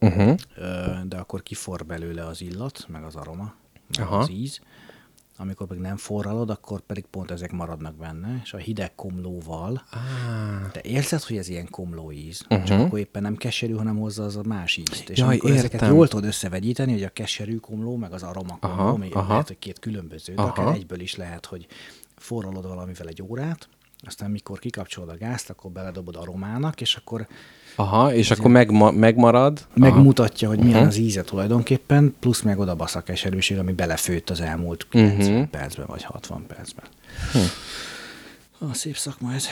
Uh-huh. de akkor kifor belőle az illat, meg az aroma, meg Aha. az íz. Amikor pedig nem forralod, akkor pedig pont ezek maradnak benne, és a hideg komlóval, Ah, te érzed, hogy ez ilyen komló íz, uh-huh. csak akkor éppen nem keserű, hanem hozza az a más ízt. És Jaj, amikor ezeket értem. jól tudod összevegyíteni, hogy a keserű komló, meg az aroma komló, Aha, ami aha. lehet, hogy két különböző, de Aha. akár egyből is lehet, hogy forralod valamivel egy órát, aztán mikor kikapcsolod a gázt, akkor beledobod aromának, és akkor aha, és akkor megma- megmarad. megmutatja, hogy milyen Uh-huh. az íze tulajdonképpen, plusz meg oda a keserűség, ami belefőtt az elmúlt 90 Uh-huh. percben, vagy 60 percben. Hm. A szép szakma ez.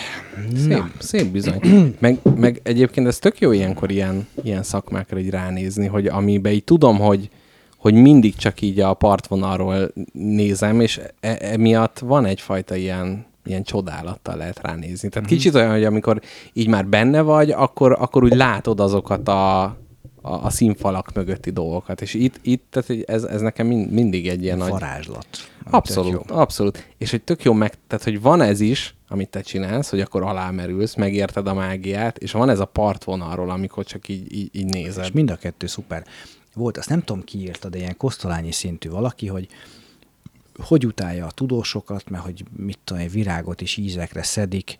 Szép, szép bizony. Meg, meg egyébként ez tök jó ilyenkor ilyen, ilyen szakmákra így ránézni, hogy amiben így tudom, hogy, hogy mindig csak így a partvonalról nézem, és e- emiatt van egyfajta ilyen, ilyen csodálattal lehet ránézni. Tehát kicsit olyan, hogy amikor így már benne vagy, akkor, akkor úgy látod azokat a, a, a színfalak mögötti dolgokat. És itt, itt tehát ez, ez nekem mind, mindig egy ilyen. Varázslat. Abszolút, abszolút. És hogy tök jó meg, tehát hogy van ez is, amit te csinálsz, hogy akkor alámerülsz, megérted a mágiát, és van ez a partvonalról, amikor csak így, így, így nézed. És mind a kettő szuper. Volt, azt nem tudom ki írta, de ilyen kosztolányi szintű valaki, hogy hogy utálja a tudósokat, mert hogy mit tudom, egy virágot is ízekre szedik,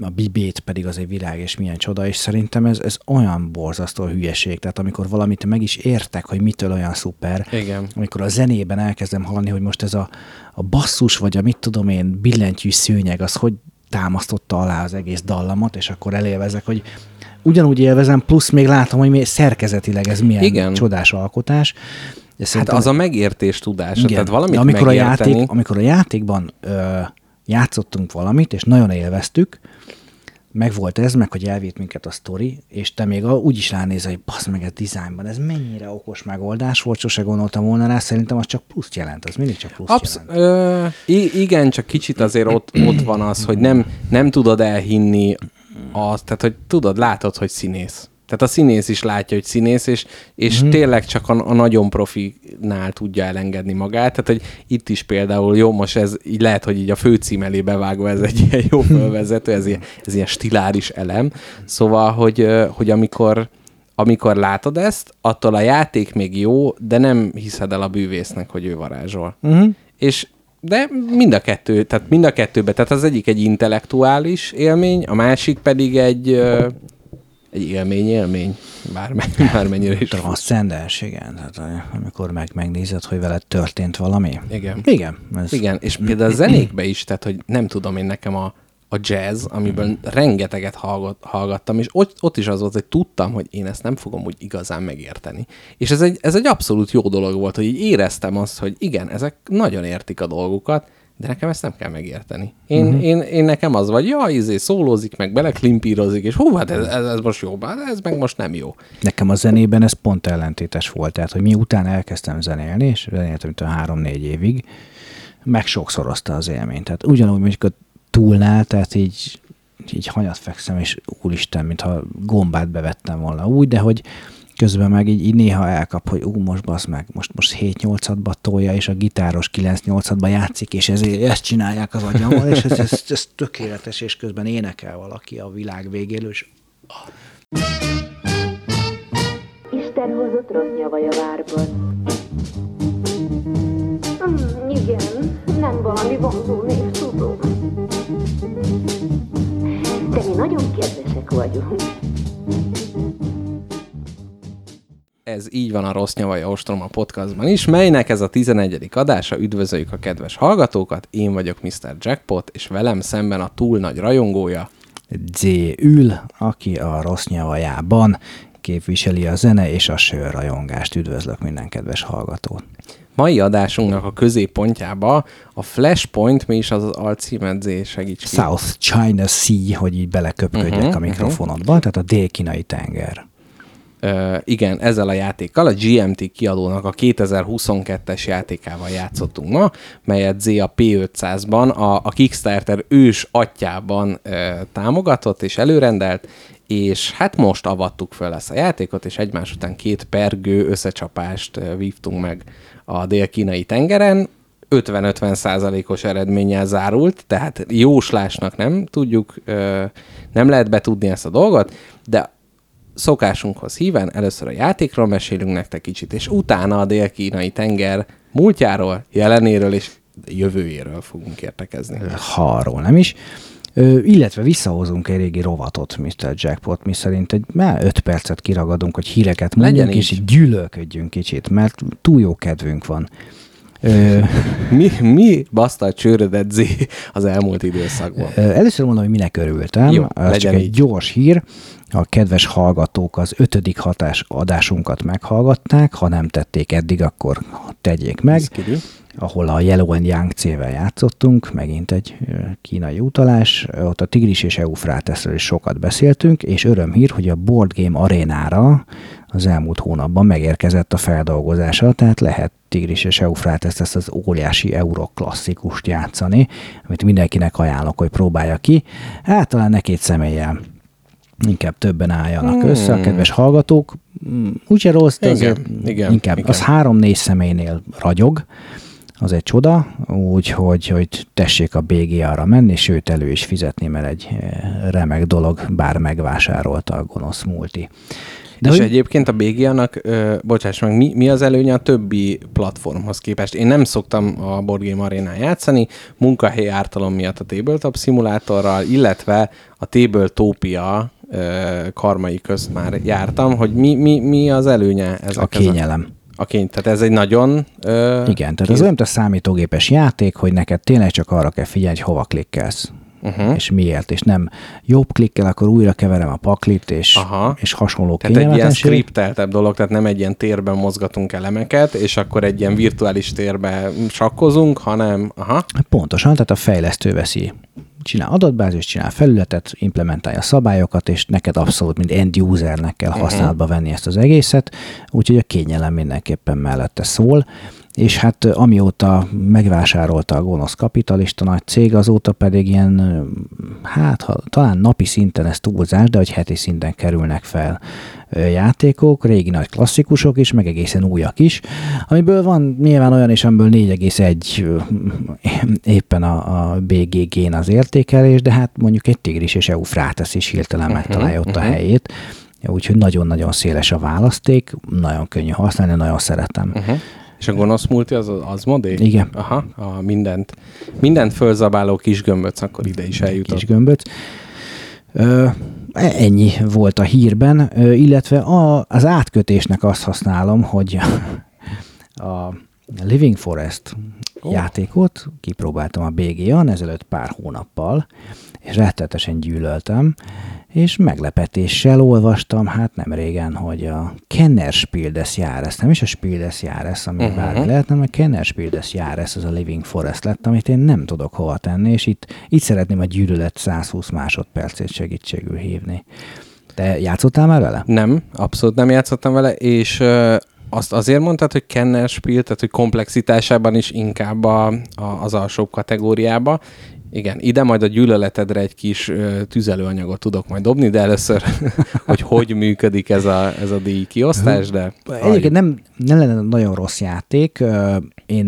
a bibét pedig az egy virág, és milyen csoda, és szerintem ez, ez olyan borzasztó hülyeség. Tehát amikor valamit meg is értek, hogy mitől olyan szuper, Igen. amikor a zenében elkezdem hallani, hogy most ez a, a basszus, vagy a mit tudom én, billentyű szőnyeg, az hogy támasztotta alá az egész dallamot, és akkor elélvezek, hogy ugyanúgy élvezem, plusz még látom, hogy szerkezetileg ez milyen Igen. csodás alkotás. Hát az a megértés tudása, igen. tehát valamit De amikor a, megérteni. játék, amikor a játékban ö, játszottunk valamit, és nagyon élveztük, meg volt ez, meg hogy elvitt minket a sztori, és te még a, úgy is ránézel, hogy basz meg ez dizájnban, ez mennyire okos megoldás volt, sose gondoltam volna rá, szerintem az csak pluszt jelent, az mindig csak pluszt Absz- jelent. ö, igen, csak kicsit azért ott, ott van az, hogy nem, nem tudod elhinni azt, tehát hogy tudod, látod, hogy színész. Tehát a színész is látja, hogy színész, és, és mm. tényleg csak a, a nagyon profinál tudja elengedni magát. Tehát, hogy itt is például, jó, most ez így lehet, hogy így a főcím elé bevágva ez egy ilyen jó felvezető, ez ilyen, ez ilyen stiláris elem. Szóval, hogy, hogy amikor, amikor látod ezt, attól a játék még jó, de nem hiszed el a bűvésznek, hogy ő varázsol. Uh-huh. És de mind a kettő, tehát mind a kettőbe, tehát az egyik egy intellektuális élmény, a másik pedig egy, egy élmény élmény, bárme, bármennyire is. Transzcendens, igen. Tehát, eh, amikor meg megnézed, hogy veled történt valami. Igen. Igen. Ez, Igen, és például a zenékbe is, tehát hogy nem tudom én nekem a, a jazz, amiből rengeteget hallgat, hallgattam, és ott, ott is az volt, hogy tudtam, hogy én ezt nem fogom úgy igazán megérteni. És ez egy, ez egy abszolút jó dolog volt, hogy így éreztem azt, hogy igen, ezek nagyon értik a dolgukat, de nekem ezt nem kell megérteni. Én, uh-huh. én, én nekem az vagy, ja, izé szólózik, meg beleklimpírozik, és hú, hát ez, ez, ez most jó, hát ez meg most nem jó. Nekem a zenében ez pont ellentétes volt. Tehát, hogy miután elkezdtem zenélni, és zenéltem mint a három-négy évig, meg sokszorozta az élményt. Tehát ugyanúgy, mondjuk a túlnál, tehát így, így hanyat fekszem, és úristen, mintha gombát bevettem volna úgy, de hogy közben meg így, így néha elkap, hogy ú, most basz meg, most, most 7-8-atba tolja, és a gitáros 9-8-atba játszik, és ezért ezt csinálják az agyammal, és ez, ez, ez tökéletes, és közben énekel valaki a világ végéről, és Isten hozott rossz nyavaj a várban. Mm, igen, nem valami vonzó név, tudom. De mi nagyon kedvesek vagyunk. Ez így van a Rossz Nyavaja Ostrom a podcastban is, melynek ez a 11. adása. Üdvözöljük a kedves hallgatókat, én vagyok Mr. Jackpot, és velem szemben a túl nagy rajongója. Z ül, aki a rossz nyavajában képviseli a zene és a sörrajongást. Üdvözlök minden kedves hallgatót. Mai adásunknak a középpontjába a Flashpoint, mi is az alcímed, Zé, segíts ki. South China Sea, hogy így beleköpködjek Mhm, uh-huh, a mikrofonodba, tehát a dél-kínai tenger. Igen, ezzel a játékkal, a GMT kiadónak a 2022-es játékával játszottunk ma, melyet Z a P500-ban, a, a Kickstarter ős atyában ö, támogatott és előrendelt, és hát most avattuk fel ezt a játékot, és egymás után két pergő összecsapást ö, vívtunk meg a dél-kínai tengeren, 50-50 százalékos eredménnyel zárult, tehát jóslásnak nem tudjuk, nem lehet betudni ezt a dolgot, de szokásunkhoz híven először a játékról mesélünk nektek kicsit, és utána a dél-kínai tenger múltjáról, jelenéről és jövőjéről fogunk értekezni. Ha arról nem is. Ö, illetve visszahozunk egy régi rovatot, Mr. Jackpot, mi szerint egy 5 percet kiragadunk, hogy híreket mondjunk, Legyen és így. gyűlölködjünk kicsit, mert túl jó kedvünk van. Ö, Mi, mi baszta a csőrödet az elmúlt időszakban? Először mondom, hogy minek örültem. Jó, Ez csak egy így. gyors hír. A kedves hallgatók az ötödik hatás adásunkat meghallgatták. Ha nem tették eddig, akkor tegyék meg. Szkidi. ahol a Yellow and Young C-vel játszottunk, megint egy kínai utalás. Ott a Tigris és Eufráteszről is sokat beszéltünk, és örömhír, hogy a Board Game arénára az elmúlt hónapban megérkezett a feldolgozása, tehát lehet Tigris és Eufráteszt ezt az óriási euro klasszikust játszani, amit mindenkinek ajánlok, hogy próbálja ki. Hát talán ne két személlyel inkább többen álljanak hmm. össze a kedves hallgatók. Mm, Úgyse rossz, de Igen, azért igen, inkább igen. az három-négy személynél ragyog, az egy csoda, úgyhogy hogy tessék a BGA-ra menni, sőt elő is fizetni, mert egy eh, remek dolog, bár megvásárolta a gonosz multi. De és hogy- egyébként a BGA-nak, ö, bocsáss meg, mi, mi az előnye a többi platformhoz képest? Én nem szoktam a Board Game Arénán játszani, munkahelyi ártalom miatt a Tabletop szimulátorral, illetve a Tabletopia karmai közt már jártam, hogy mi, mi, mi az előnye ezek A kényelem. A kény, tehát ez egy nagyon... Ö, Igen, tehát ez olyan, mint a számítógépes játék, hogy neked tényleg csak arra kell figyelni, hogy hova klikkelsz. Uh-huh. És miért, és nem jobb klikkel, akkor újra keverem a paklit, és, Aha. és hasonló Tehát egy ilyen skripteltebb dolog, tehát nem egy ilyen térben mozgatunk elemeket, és akkor egy ilyen virtuális térbe sakkozunk, hanem, aha, Pontosan, tehát a fejlesztő veszi, csinál adatbázis, csinál felületet, implementálja szabályokat, és neked abszolút, mint end usernek kell használatba venni ezt az egészet, úgyhogy a kényelem mindenképpen mellette szól, és hát amióta megvásárolta a gonosz kapitalista nagy cég, azóta pedig ilyen, hát ha, talán napi szinten ez túlzás, de hogy heti szinten kerülnek fel játékok, régi nagy klasszikusok is, meg egészen újak is, amiből van nyilván olyan is, amiből 4,1 ö, éppen a, a BGG-n az értékelés, de hát mondjuk egy Tigris és Eufrates is hirtelen megtalálja ott a helyét, úgyhogy nagyon-nagyon széles a választék, nagyon könnyű használni, nagyon szeretem. uh-huh. és a gonosz multi az az modé? Igen. Aha, a mindent, mindent fölzabáló kis gömböc, akkor ide is eljutott. kis gömböt. Ö, ennyi volt a hírben, illetve a, az átkötésnek azt használom, hogy a Living Forest Ó. játékot kipróbáltam a BG-on ezelőtt pár hónappal, és rettetesen gyűlöltem, és meglepetéssel olvastam, hát nem régen, hogy a Kenner Spiel des Jahres, nem is a Spiel des Jahres, ami uh-huh. bármi lehet, hanem a Kenner Spiel des Jahres, az a Living Forest lett, amit én nem tudok hova tenni, és itt, itt szeretném a gyűlölet 120 másodpercét segítségül hívni. Te játszottál már vele? Nem, abszolút nem játszottam vele, és ö, azt azért mondtad, hogy Kenner Spiel, tehát hogy komplexitásában is inkább a, a, az alsóbb kategóriába. Igen, ide majd a gyűlöletedre egy kis ö, tüzelőanyagot tudok majd dobni, de először, hogy hogy működik ez a, ez a díj kiosztás, de Egyébként nem, nem lenne nagyon rossz játék. Én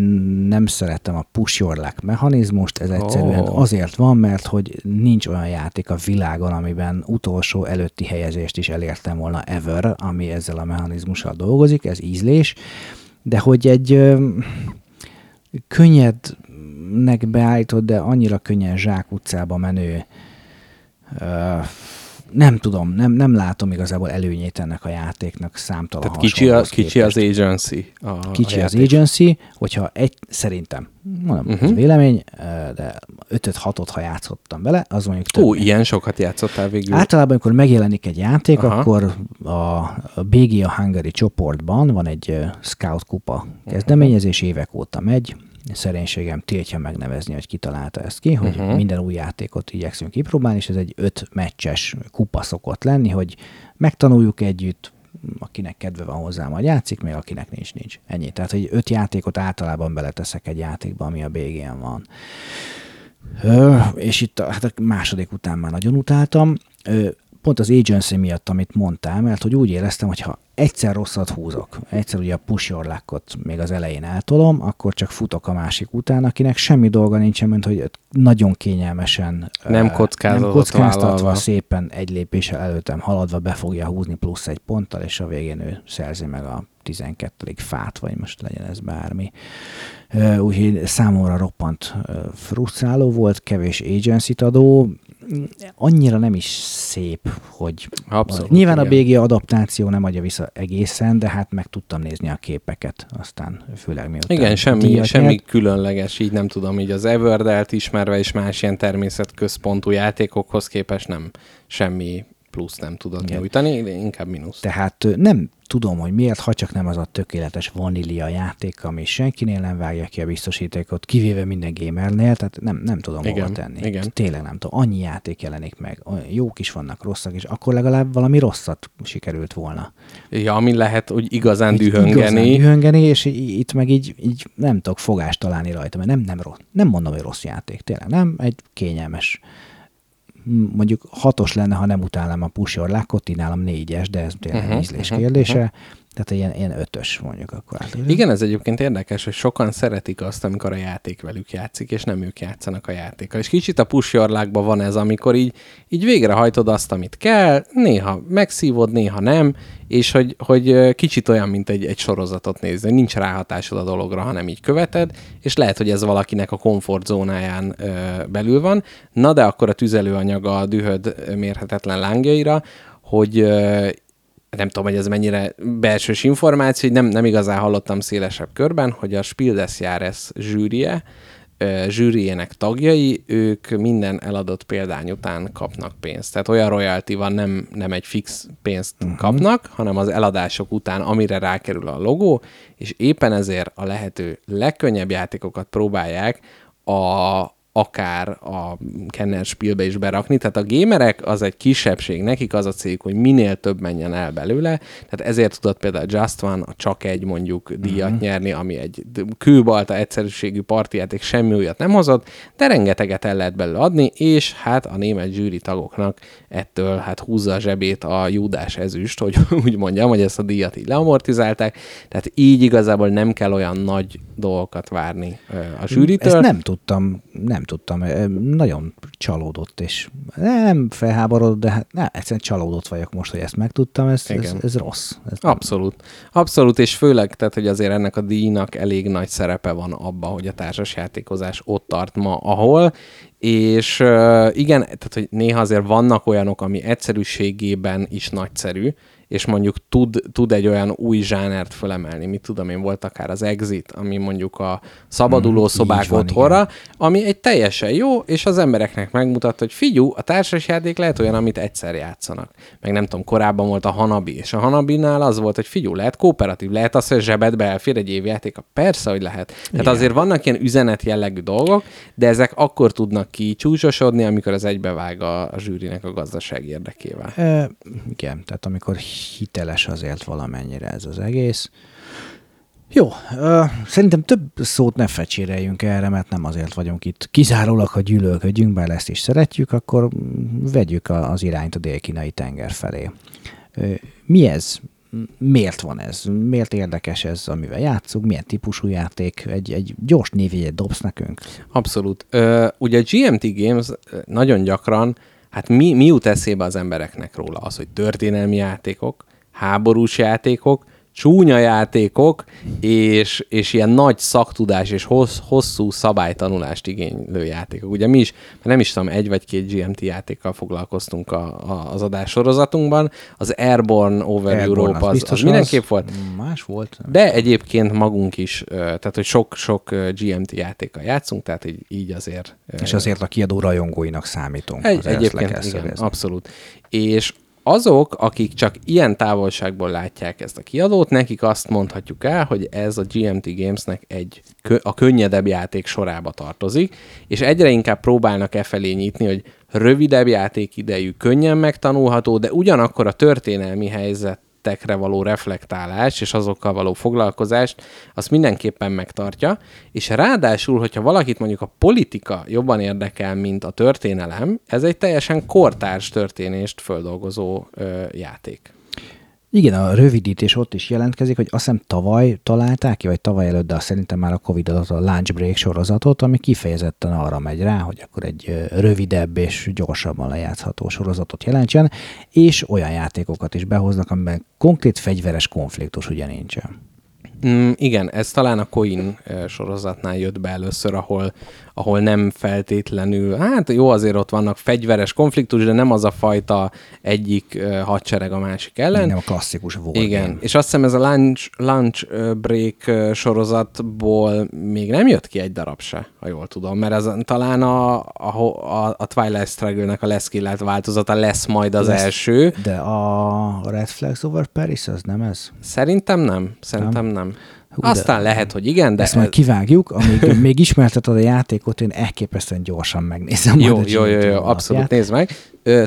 nem szeretem a push your luck mechanizmust, ez egyszerűen Ó. azért van, mert hogy nincs olyan játék a világon, amiben utolsó előtti helyezést is elértem volna ever, ami ezzel a mechanizmussal dolgozik, ez ízlés, de hogy egy ö, könnyednek beállított, de annyira könnyen zsákutcába menő ö, nem tudom, nem, nem látom igazából előnyét ennek a játéknak számtalan tehát kicsi, a, kicsi az agency. A, Kicsi a az játék. agency, hogyha egy, szerintem, mondom, uh-huh. Mhm. vélemény, de 5-6-ot, ha játszottam bele, az mondjuk több. Ó, ilyen sokat játszottál végül. Általában, amikor megjelenik egy játék, Aha. akkor a, a BGA Hungary csoportban van egy Scout kupa kezdeményezés, évek óta megy. Szerénységem tiltja megnevezni, hogy kitalálta ezt ki, hogy Mhm. minden új játékot igyekszünk kipróbálni, és ez egy öt meccses kupa szokott lenni, hogy megtanuljuk együtt, akinek kedve van hozzá, majd játszik, még akinek nincs, nincs. Ennyi. Tehát, hogy öt játékot általában beleteszek egy játékba, ami a BGN van. Ö, és itt a, hát a második után már nagyon utáltam. Ö, pont az agency miatt, amit mondtál, mert hogy úgy éreztem, hogy ha egyszer rosszat húzok, egyszer ugye a luck-ot még az elején eltolom, akkor csak futok a másik után, akinek semmi dolga nincsen, mint hogy nagyon kényelmesen Nem kockázatot nem kockáztatva, vállalva. szépen egy lépéssel előttem haladva be fogja húzni plusz egy ponttal, és a végén ő szerzi meg a 12. fát, vagy most legyen ez bármi. Úgyhogy számomra roppant frusztráló volt, kevés agency adó, annyira nem is szép, hogy Abszolút, nyilván igen. a BG adaptáció nem adja vissza egészen, de hát meg tudtam nézni a képeket, aztán főleg miután Igen, semmi, semmi különleges, így nem tudom, így az Everdelt ismerve és más ilyen természetközpontú játékokhoz képest nem semmi plusz nem tudod Igen. nyújtani, inkább mínusz. Tehát nem tudom, hogy miért, ha csak nem az a tökéletes vanília játék, ami senkinél nem vágja ki a biztosítékot, kivéve minden gamernél, tehát nem, nem tudom Igen, hova tenni. igen. Tényleg nem tudom. Annyi játék jelenik meg, jók is vannak, rosszak is, akkor legalább valami rosszat sikerült volna. Ja, ami lehet, hogy igazán Így dühöngeni. Igazán dühöngeni, és itt meg így, így nem tudok fogást találni rajta, mert nem, nem, rossz, nem mondom, hogy rossz játék, tényleg nem, egy kényelmes mondjuk hatos lenne, ha nem utálnám a Luck-ot, így nálam négyes, de ez tényleg uh-huh, ízlés mhm, kérdése. Tehát ilyen, ilyen ötös mondjuk akkor. át. Igen, ez egyébként érdekes, hogy sokan szeretik azt, amikor a játék velük játszik, és nem ők játszanak a játékkal. És kicsit a luck-ban van ez, amikor így, így végrehajtod azt, amit kell, néha megszívod, néha nem, és hogy, hogy kicsit olyan, mint egy, egy sorozatot nézni. Nincs ráhatásod a dologra, hanem így követed, és lehet, hogy ez valakinek a komfortzónáján ö, belül van. Na de akkor a tüzelőanyaga a dühöd mérhetetlen lángjaira, hogy ö, nem tudom, hogy ez mennyire belsős információ, hogy nem, nem igazán hallottam szélesebb körben, hogy a Spiel des Jahres zsűrie, zsűriének tagjai, ők minden eladott példány után kapnak pénzt. Tehát olyan royalty van, nem, nem egy fix pénzt uh-huh. kapnak, hanem az eladások után, amire rákerül a logó, és éppen ezért a lehető legkönnyebb játékokat próbálják a, akár a Kenner Spielbe is berakni. Tehát a gamerek az egy kisebbség, nekik az a céljuk, hogy minél több menjen el belőle. Tehát ezért tudott például Just One a csak egy mondjuk díjat Mhm. uh-huh. nyerni, ami egy kőbalta egyszerűségű partijáték semmi újat nem hozott, de rengeteget el lehet belőle adni, és hát a német zsűri tagoknak ettől hát húzza a zsebét a Júdás ezüst, hogy úgy mondjam, hogy ezt a díjat így leamortizálták. Tehát így igazából nem kell olyan nagy dolgokat várni a zsűritől. Ezt nem tudtam, nem tudtam, nagyon csalódott, és nem felháborodott, de hát ne, egyszerűen csalódott vagyok most, hogy ezt megtudtam, ez, ez, Igen. ez rossz. Ez nem- Abszolút. Abszolút, és főleg, tehát, hogy azért ennek a díjnak elég nagy szerepe van abban, hogy a társasjátékozás ott tart ma, ahol, és igen, tehát, hogy néha azért vannak olyanok, ami egyszerűségében is nagyszerű, és mondjuk tud, tud egy olyan új zsánert fölemelni, mit tudom én, volt akár az Exit, ami mondjuk a szabaduló Mm, szobák van, otthonra, ami egy teljesen jó, és az embereknek megmutat, hogy figyú, a társasjáték lehet olyan, amit egyszer játszanak. Meg nem tudom, korábban volt a Hanabi, és a Hanabinál az volt, hogy figyú, lehet kooperatív, lehet az, hogy a zsebedbe elfér egy évjáték. Persze, hogy lehet. Tehát Igen. azért vannak ilyen üzenet jellegű dolgok, de ezek akkor tudnak kicsúcsosodni, amikor az egybevág a, a zsűrinek a gazdaság érdekével. E, igen, tehát amikor hiteles azért valamennyire ez az egész. Jó, ö, szerintem több szót ne fecséreljünk erre, mert nem azért vagyunk itt. Kizárólag, ha gyűlölködjünk, bár ezt is szeretjük, akkor vegyük az irányt a dél-kínai tenger felé. Ö, Mi ez? Miért van ez? Miért érdekes ez, amivel játszunk? Milyen típusú játék? Egy, egy gyors névjegyet dobsz nekünk? Abszolút. Ö, ugye a GMT Games nagyon gyakran, hát mi, mi jut eszébe az embereknek róla? Az, hogy történelmi játékok, háborús játékok, csúnya játékok, és, és ilyen nagy szaktudás és hossz, hosszú szabálytanulást igénylő játékok. Ugye mi is, nem is tudom, egy vagy két GMT játékkal foglalkoztunk a, a, az adássorozatunkban. Az Airborne Over Airborne, Europe az, az, az mindenképp volt. Más volt? De egyébként magunk is, tehát hogy sok-sok GMT játékkal játszunk, tehát így, így azért... És azért a kiadó rajongóinak számítunk. egy, egyébként igen, abszolút. És azok, akik csak ilyen távolságból látják ezt a kiadót, nekik azt mondhatjuk el, hogy ez a GMT Gamesnek egy a könnyedebb játék sorába tartozik, és egyre inkább próbálnak e felé nyitni, hogy rövidebb játékidejű, könnyen megtanulható, de ugyanakkor a történelmi helyzet tettekre való reflektálás és azokkal való foglalkozást, azt mindenképpen megtartja, és ráadásul, hogyha valakit mondjuk a politika jobban érdekel, mint a történelem, ez egy teljesen kortárs történést földolgozó ö, játék. Igen, a rövidítés ott is jelentkezik, hogy azt hiszem tavaly találták ki, vagy tavaly előtt, de azt szerintem már a Covid alatt a Lunch Break sorozatot, ami kifejezetten arra megy rá, hogy akkor egy rövidebb és gyorsabban lejátszható sorozatot jelentsen, és olyan játékokat is behoznak, amiben konkrét fegyveres konfliktus ugye nincsen. Mm, igen, ez talán a Coin sorozatnál jött be először, ahol, ahol nem feltétlenül, hát jó, azért ott vannak fegyveres konfliktus, de nem az a fajta egyik hadsereg a másik ellen. Nem a klasszikus volt. Igen, és azt hiszem ez a lunch, lunch break sorozatból még nem jött ki egy darab se, ha jól tudom, mert ez talán a, a, a Twilight Struggle-nek a leszkillelt változata lesz majd az lesz, első. De a Red Flags Over Paris az nem ez? Szerintem nem, szerintem nem. nem. Hú, Aztán de, lehet, hogy igen, de... Ezt majd kivágjuk, amíg még ismerteted a játékot, én elképesztően gyorsan megnézem. Jó, jó, jó, jó, abszolút, nézd meg.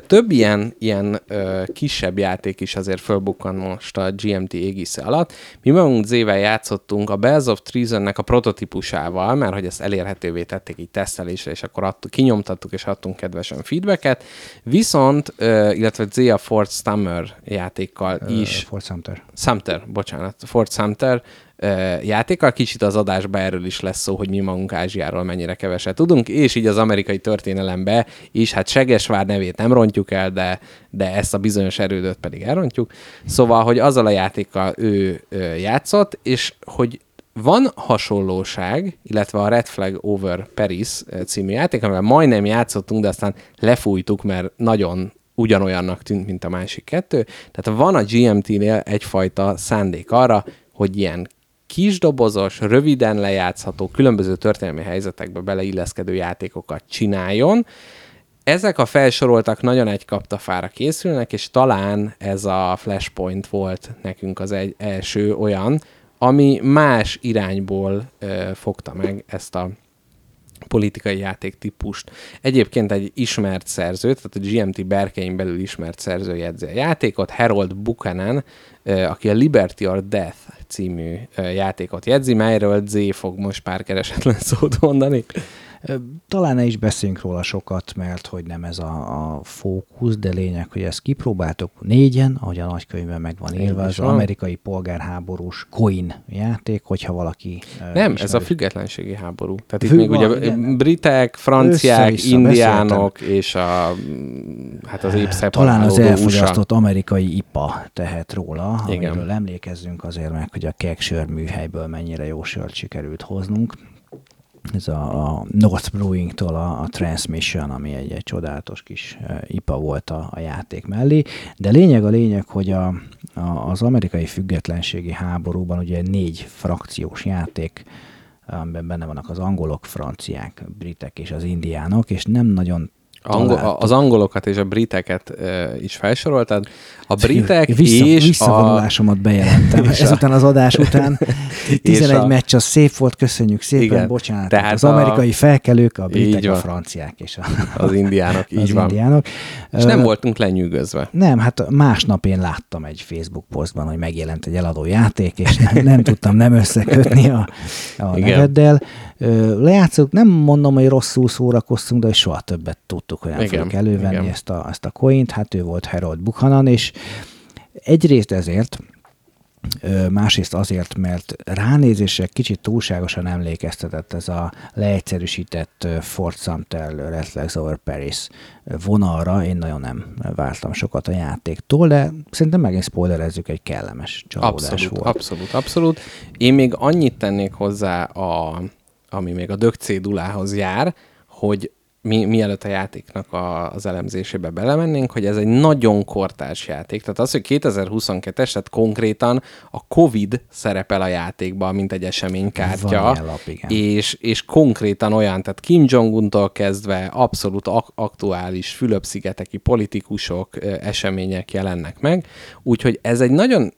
Több ilyen, ilyen ö, kisebb játék is azért fölbukkan most a GMT égisze alatt. Mi magunk zével játszottunk a Bells of Treasonnek a prototípusával, mert hogy ezt elérhetővé tették így tesztelésre, és akkor adtuk, kinyomtattuk és adtunk kedvesen feedbacket. Viszont, ö, illetve Zia Fort Summer játékkal is... Fort Sumter. Sumter, bocsánat. Fort Sumter játékkal. Kicsit az adásban erről is lesz szó, hogy mi magunk Ázsiáról mennyire keveset tudunk, és így az amerikai történelembe is, hát Segesvár nevét nem rontjuk el, de, de ezt a bizonyos erődöt pedig elrontjuk. Szóval, hogy azzal a játékkal ő, játszott, és hogy van hasonlóság, illetve a Red Flag Over Paris című játék, amivel majdnem játszottunk, de aztán lefújtuk, mert nagyon ugyanolyannak tűnt, mint a másik kettő. Tehát van a GMT-nél egyfajta szándék arra, hogy ilyen kisdobozos, röviden lejátszható, különböző történelmi helyzetekbe beleilleszkedő játékokat csináljon. Ezek a felsoroltak nagyon egy kaptafára készülnek, és talán ez a Flashpoint volt nekünk az egy első olyan, ami más irányból ö, fogta meg ezt a politikai játéktípust. Egyébként egy ismert szerző, tehát a GMT berkein belül ismert szerző jegyzi a játékot, Harold Buchanan, aki a Liberty or Death című játékot jegyzi, melyről Z fog most pár keresetlen szót mondani. Talán ne is beszéljünk róla sokat, mert hogy nem ez a, a fókusz, de lényeg, hogy ezt kipróbáltok négyen, ahogy a nagykönyvben meg van írva, az amerikai polgárháborús coin játék, hogyha valaki Nem, ismeri. ez a függetlenségi háború. Tehát Fű, itt még van, ugye igen. britek, franciák, indiánok beszéltem. és a hát az épp Talán az elfogyasztott amerikai IPA tehet róla, igen. amiről emlékezzünk azért meg, hogy a keksör műhelyből mennyire jó sört sikerült hoznunk ez a, a North Brewing-tól a, a Transmission, ami egy, egy csodálatos kis IPA volt a, a játék mellé, de lényeg a lényeg, hogy a, a, az amerikai függetlenségi háborúban ugye négy frakciós játék, amiben benne vannak az angolok, franciák, britek és az indiánok, és nem nagyon Angol, az angolokat és a briteket uh, is felsoroltad. A britek Vissza, és Visszavonulásomat a... bejelentem. És Ezután az adás után 11 a... meccs, az szép volt, köszönjük szépen, Igen, bocsánat. Tehát az a... amerikai felkelők, a britek, a franciák és a... az indiánok, így az van. Indiánok. És nem voltunk lenyűgözve. Nem, hát másnap én láttam egy Facebook posztban, hogy megjelent egy eladó játék, és nem, nem tudtam nem összekötni a, a neveddel. Lejátszok, nem mondom, hogy rosszul szórakoztunk, de soha többet tudtuk, hogy nem igen, fogjuk elővenni igen. ezt a, ezt a coint. Hát ő volt Harold Buchanan, és egyrészt ezért, másrészt azért, mert ránézésre kicsit túlságosan emlékeztetett ez a leegyszerűsített Fort Sumter Reflex Over Paris vonalra. Én nagyon nem vártam sokat a játéktól, de szerintem megint spoilerezzük, egy kellemes csalódás abszolút, volt. Abszolút, abszolút. Én még annyit tennék hozzá a ami még a dög cédulához jár, hogy mi, mielőtt a játéknak a, az elemzésébe belemennénk, hogy ez egy nagyon kortárs játék. Tehát az, hogy 2022-es, tehát konkrétan a Covid szerepel a játékban, mint egy eseménykártya. Lap, és, és konkrétan olyan, tehát Kim Jong-untól kezdve abszolút ak- aktuális Fülöp-szigeteki politikusok, események jelennek meg. Úgyhogy ez egy nagyon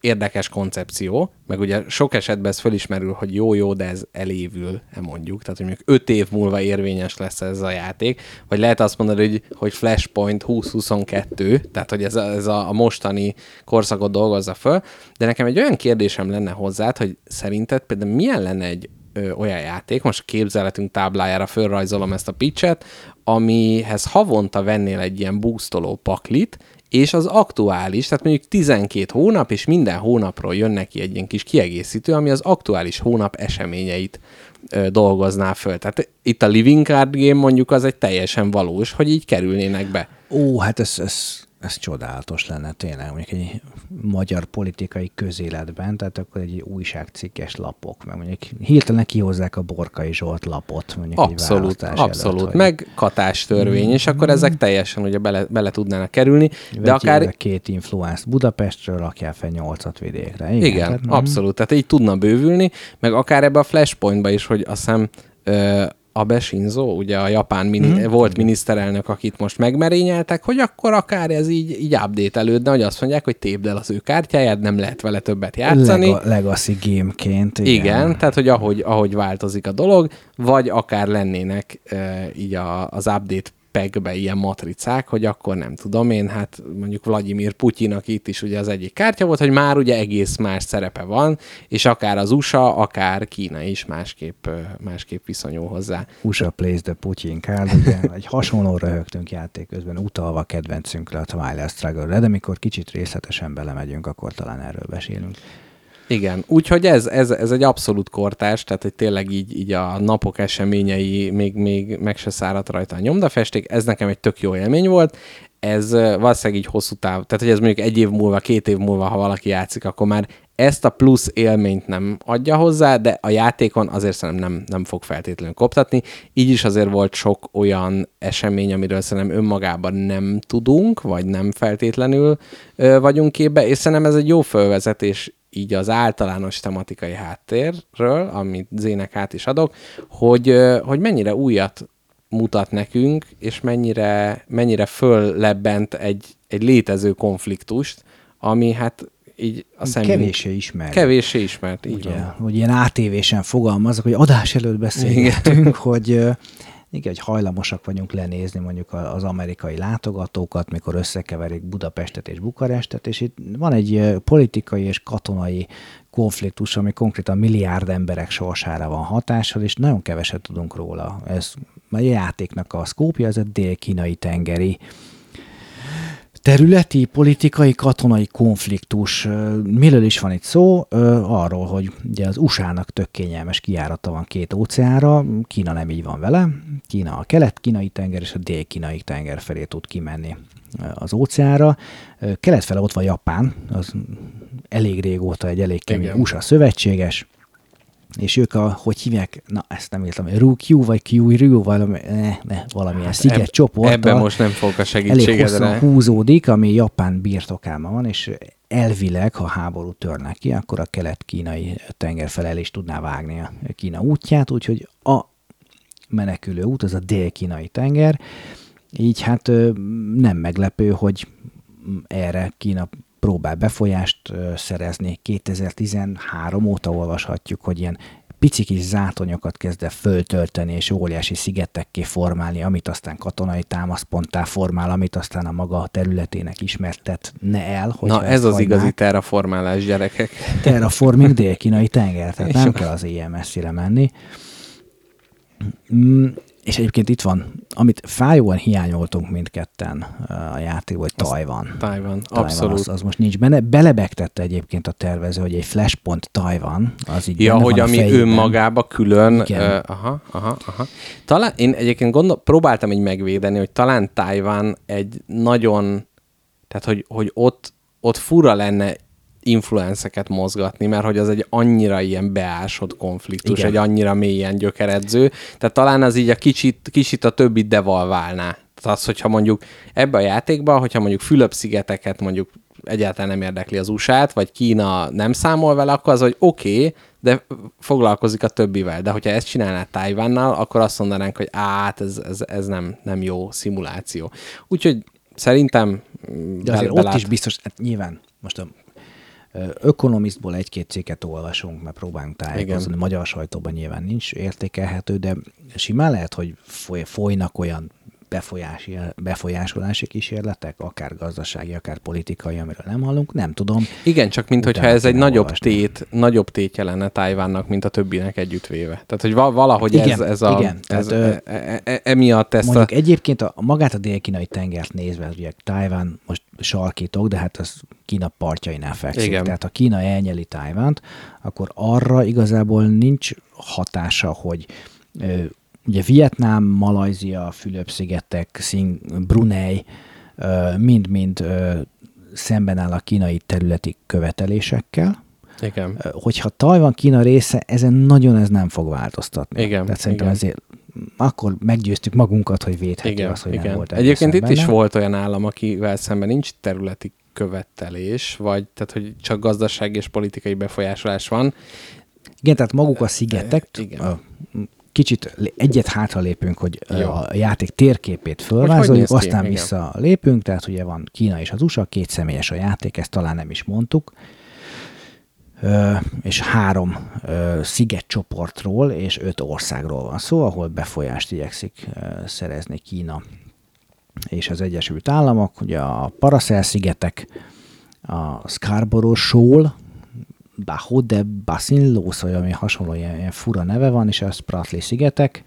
érdekes koncepció, meg ugye sok esetben ez fölismerül, hogy jó-jó, de ez elévül, e mondjuk. Tehát, hogy mondjuk 5 év múlva érvényes lesz ez a játék, vagy lehet azt mondani, hogy, hogy Flashpoint 2022, tehát, hogy ez a, ez a, a mostani korszakot dolgozza föl, de nekem egy olyan kérdésem lenne hozzá, hogy szerinted például milyen lenne egy ö, olyan játék, most képzeletünk táblájára fölrajzolom ezt a pitchet, amihez havonta vennél egy ilyen boostoló paklit, és az aktuális, tehát mondjuk 12 hónap, és minden hónapról jön neki egy ilyen kis kiegészítő, ami az aktuális hónap eseményeit ö, dolgozná föl. Tehát itt a Living Card Game mondjuk az egy teljesen valós, hogy így kerülnének be. Ó, hát ez, ez, ez csodálatos lenne tényleg, mondjuk egy magyar politikai közéletben, tehát akkor egy újságcikkes lapok, meg mondjuk hirtelen kihozzák a Borkai Zsolt lapot, mondjuk Abszolút, egy abszolút. Előtt, Meg katás törvény, és akkor ezek teljesen ugye bele, bele tudnának kerülni, de akár... két influencer Budapestről, rakjál fel nyolcat vidékre. Igen, Igen, tehát, abszolút. Tehát így tudna bővülni, meg akár ebbe a Flashpointba is, hogy azt hiszem Abe Shinzo, ugye a japán mini, mm. volt miniszterelnök, akit most megmerényeltek, hogy akkor akár ez így, így update hogy azt mondják, hogy tépd el az ő kártyáját, nem lehet vele többet játszani. Lega, legacy gameként. Igen. igen, tehát hogy ahogy, ahogy változik a dolog, vagy akár lennének e, így a, az update pegbe ilyen matricák, hogy akkor nem tudom én, hát mondjuk Vladimir Putyinak itt is ugye az egyik kártya volt, hogy már ugye egész más szerepe van, és akár az USA, akár Kína is másképp, másképp viszonyul hozzá. USA plays the Putin card, ugye egy hasonló röhögtünk játék közben, utalva a kedvencünkre, a Twilight Struggle-re, de mikor kicsit részletesen belemegyünk, akkor talán erről beszélünk. Igen, úgyhogy ez, ez, ez egy abszolút kortás, tehát hogy tényleg így, így a napok eseményei még, még meg se száradt rajta a nyomdafesték, ez nekem egy tök jó élmény volt, ez valószínűleg így hosszú táv, tehát hogy ez mondjuk egy év múlva, két év múlva, ha valaki játszik, akkor már ezt a plusz élményt nem adja hozzá, de a játékon azért szerintem nem, nem fog feltétlenül koptatni. Így is azért volt sok olyan esemény, amiről szerintem önmagában nem tudunk, vagy nem feltétlenül ö, vagyunk képbe, és szerintem ez egy jó fölvezetés így az általános tematikai háttérről, amit Zének át is adok, hogy, hogy mennyire újat mutat nekünk, és mennyire, mennyire föllebbent egy, egy létező konfliktust, ami hát így a szemünk... Kevéssé ismert. Kevéssé ismert, így Ugye, van. hogy ilyen ATV-sen fogalmazok, hogy adás előtt beszélgetünk, hogy igen, hogy hajlamosak vagyunk lenézni mondjuk az amerikai látogatókat, mikor összekeverik Budapestet és Bukarestet, és itt van egy politikai és katonai konfliktus, ami konkrétan milliárd emberek sorsára van hatással, és nagyon keveset tudunk róla. Ez a játéknak a szkópja, ez a dél-kínai tengeri területi, politikai, katonai konfliktus. Miről is van itt szó? Arról, hogy ugye az USA-nak tök kényelmes kijárata van két óceánra, Kína nem így van vele. Kína a kelet-kínai tenger és a dél-kínai tenger felé tud kimenni az óceánra. Kelet fele ott van Japán, az elég régóta egy elég kemény Igen. USA szövetséges, és ők a, hogy hívják, na ezt nem értem, Rukyu vagy Kyuiryu, valami, ne, ne, valamilyen hát sziget eb, csoport. Ebben most nem fogok a segítségedre. Elég húzódik, ami Japán birtokában van, és elvileg, ha háború törnek ki, akkor a kelet-kínai tenger felel is tudná vágni a Kína útját, úgyhogy a menekülő út, az a dél-kínai tenger, így hát nem meglepő, hogy erre Kína próbál befolyást szerezni. 2013 óta olvashatjuk, hogy ilyen pici kis zátonyokat kezd el föltölteni, és óriási szigetekké formálni, amit aztán katonai támaszponttá formál, amit aztán a maga területének ismertetne el. Na ez az hagynák. igazi terraformálás, gyerekek. Terraforming dél-kínai tenger, tehát nem kell az ilyen messzire menni. És egyébként itt van, amit fájóan hiányoltunk mindketten a játék, vagy Tajvan. Tajvan, abszolút. Az, az most nincs benne. Belebegtette egyébként a tervező, hogy egy Flashpoint Tajvan, az így Ja, hogy ami önmagába külön. Uh, aha, aha, aha. Talán én egyébként gondol, próbáltam így megvédeni, hogy talán Tajvan egy nagyon, tehát hogy, hogy ott, ott fura lenne influenceket mozgatni, mert hogy az egy annyira ilyen beásott konfliktus, Igen. egy annyira mélyen gyökeredző, tehát talán az így a kicsit, kicsit a többit devalválná. Tehát az, hogyha mondjuk ebbe a játékba, hogyha mondjuk Fülöp-szigeteket mondjuk egyáltalán nem érdekli az usa vagy Kína nem számol vele, akkor az, hogy oké, okay, de foglalkozik a többivel. De hogyha ezt csinálná Tájvánnal, akkor azt mondanánk, hogy át, ez, ez, ez nem, nem jó szimuláció. Úgyhogy szerintem... De azért belát... ott is biztos, hát nyilván most a Ökonomistból egy-két cikket olvasunk, mert próbálunk tájékozni. Magyar sajtóban nyilván nincs értékelhető, de simán lehet, hogy foly, folynak olyan befolyási, befolyásolási kísérletek, akár gazdasági, akár politikai, amiről nem hallunk, nem tudom. Igen, csak mint hogyha ez egy nagyobb tét, nagyobb tétje lenne Tájvánnak, mint a többinek együttvéve. Tehát, hogy valahogy igen, ez, ez a... Igen, ez, tehát, e, e, e, emiatt ezt mondjuk a... egyébként a, magát a dél-kínai tengert nézve, ugye Tájván most sarkítok, de hát az Kína partjainál fekszik. Igen. Tehát ha Kína elnyeli Tájvánt, akkor arra igazából nincs hatása, hogy ugye Vietnám, Malajzia, Fülöp-szigetek, Szing, Brunei mind-mind szemben áll a kínai területi követelésekkel. Igen. Hogyha Tajvan Kína része, ezen nagyon ez nem fog változtatni. Igen. Tehát szerintem igen. ezért akkor meggyőztük magunkat, hogy védhetjük igen, azt, hogy igen. nem volt Egyébként itt is volt olyan állam, akivel szemben nincs területi követelés, vagy tehát, hogy csak gazdasági és politikai befolyásolás van. Igen, tehát maguk a szigetek, igen kicsit egyet hátra lépünk, hogy Jó. a játék térképét fölvázoljuk, aztán ki? vissza lépünk, tehát ugye van Kína és az USA, két személyes a játék, ezt talán nem is mondtuk, és három szigetcsoportról és öt országról van szó, ahol befolyást igyekszik szerezni Kína és az Egyesült Államok, ugye a Paracel-szigetek, a Scarborough Shoal, Bajo de Basinlos, vagy ami hasonló ilyen, ilyen fura neve van, és a Spratly szigetek.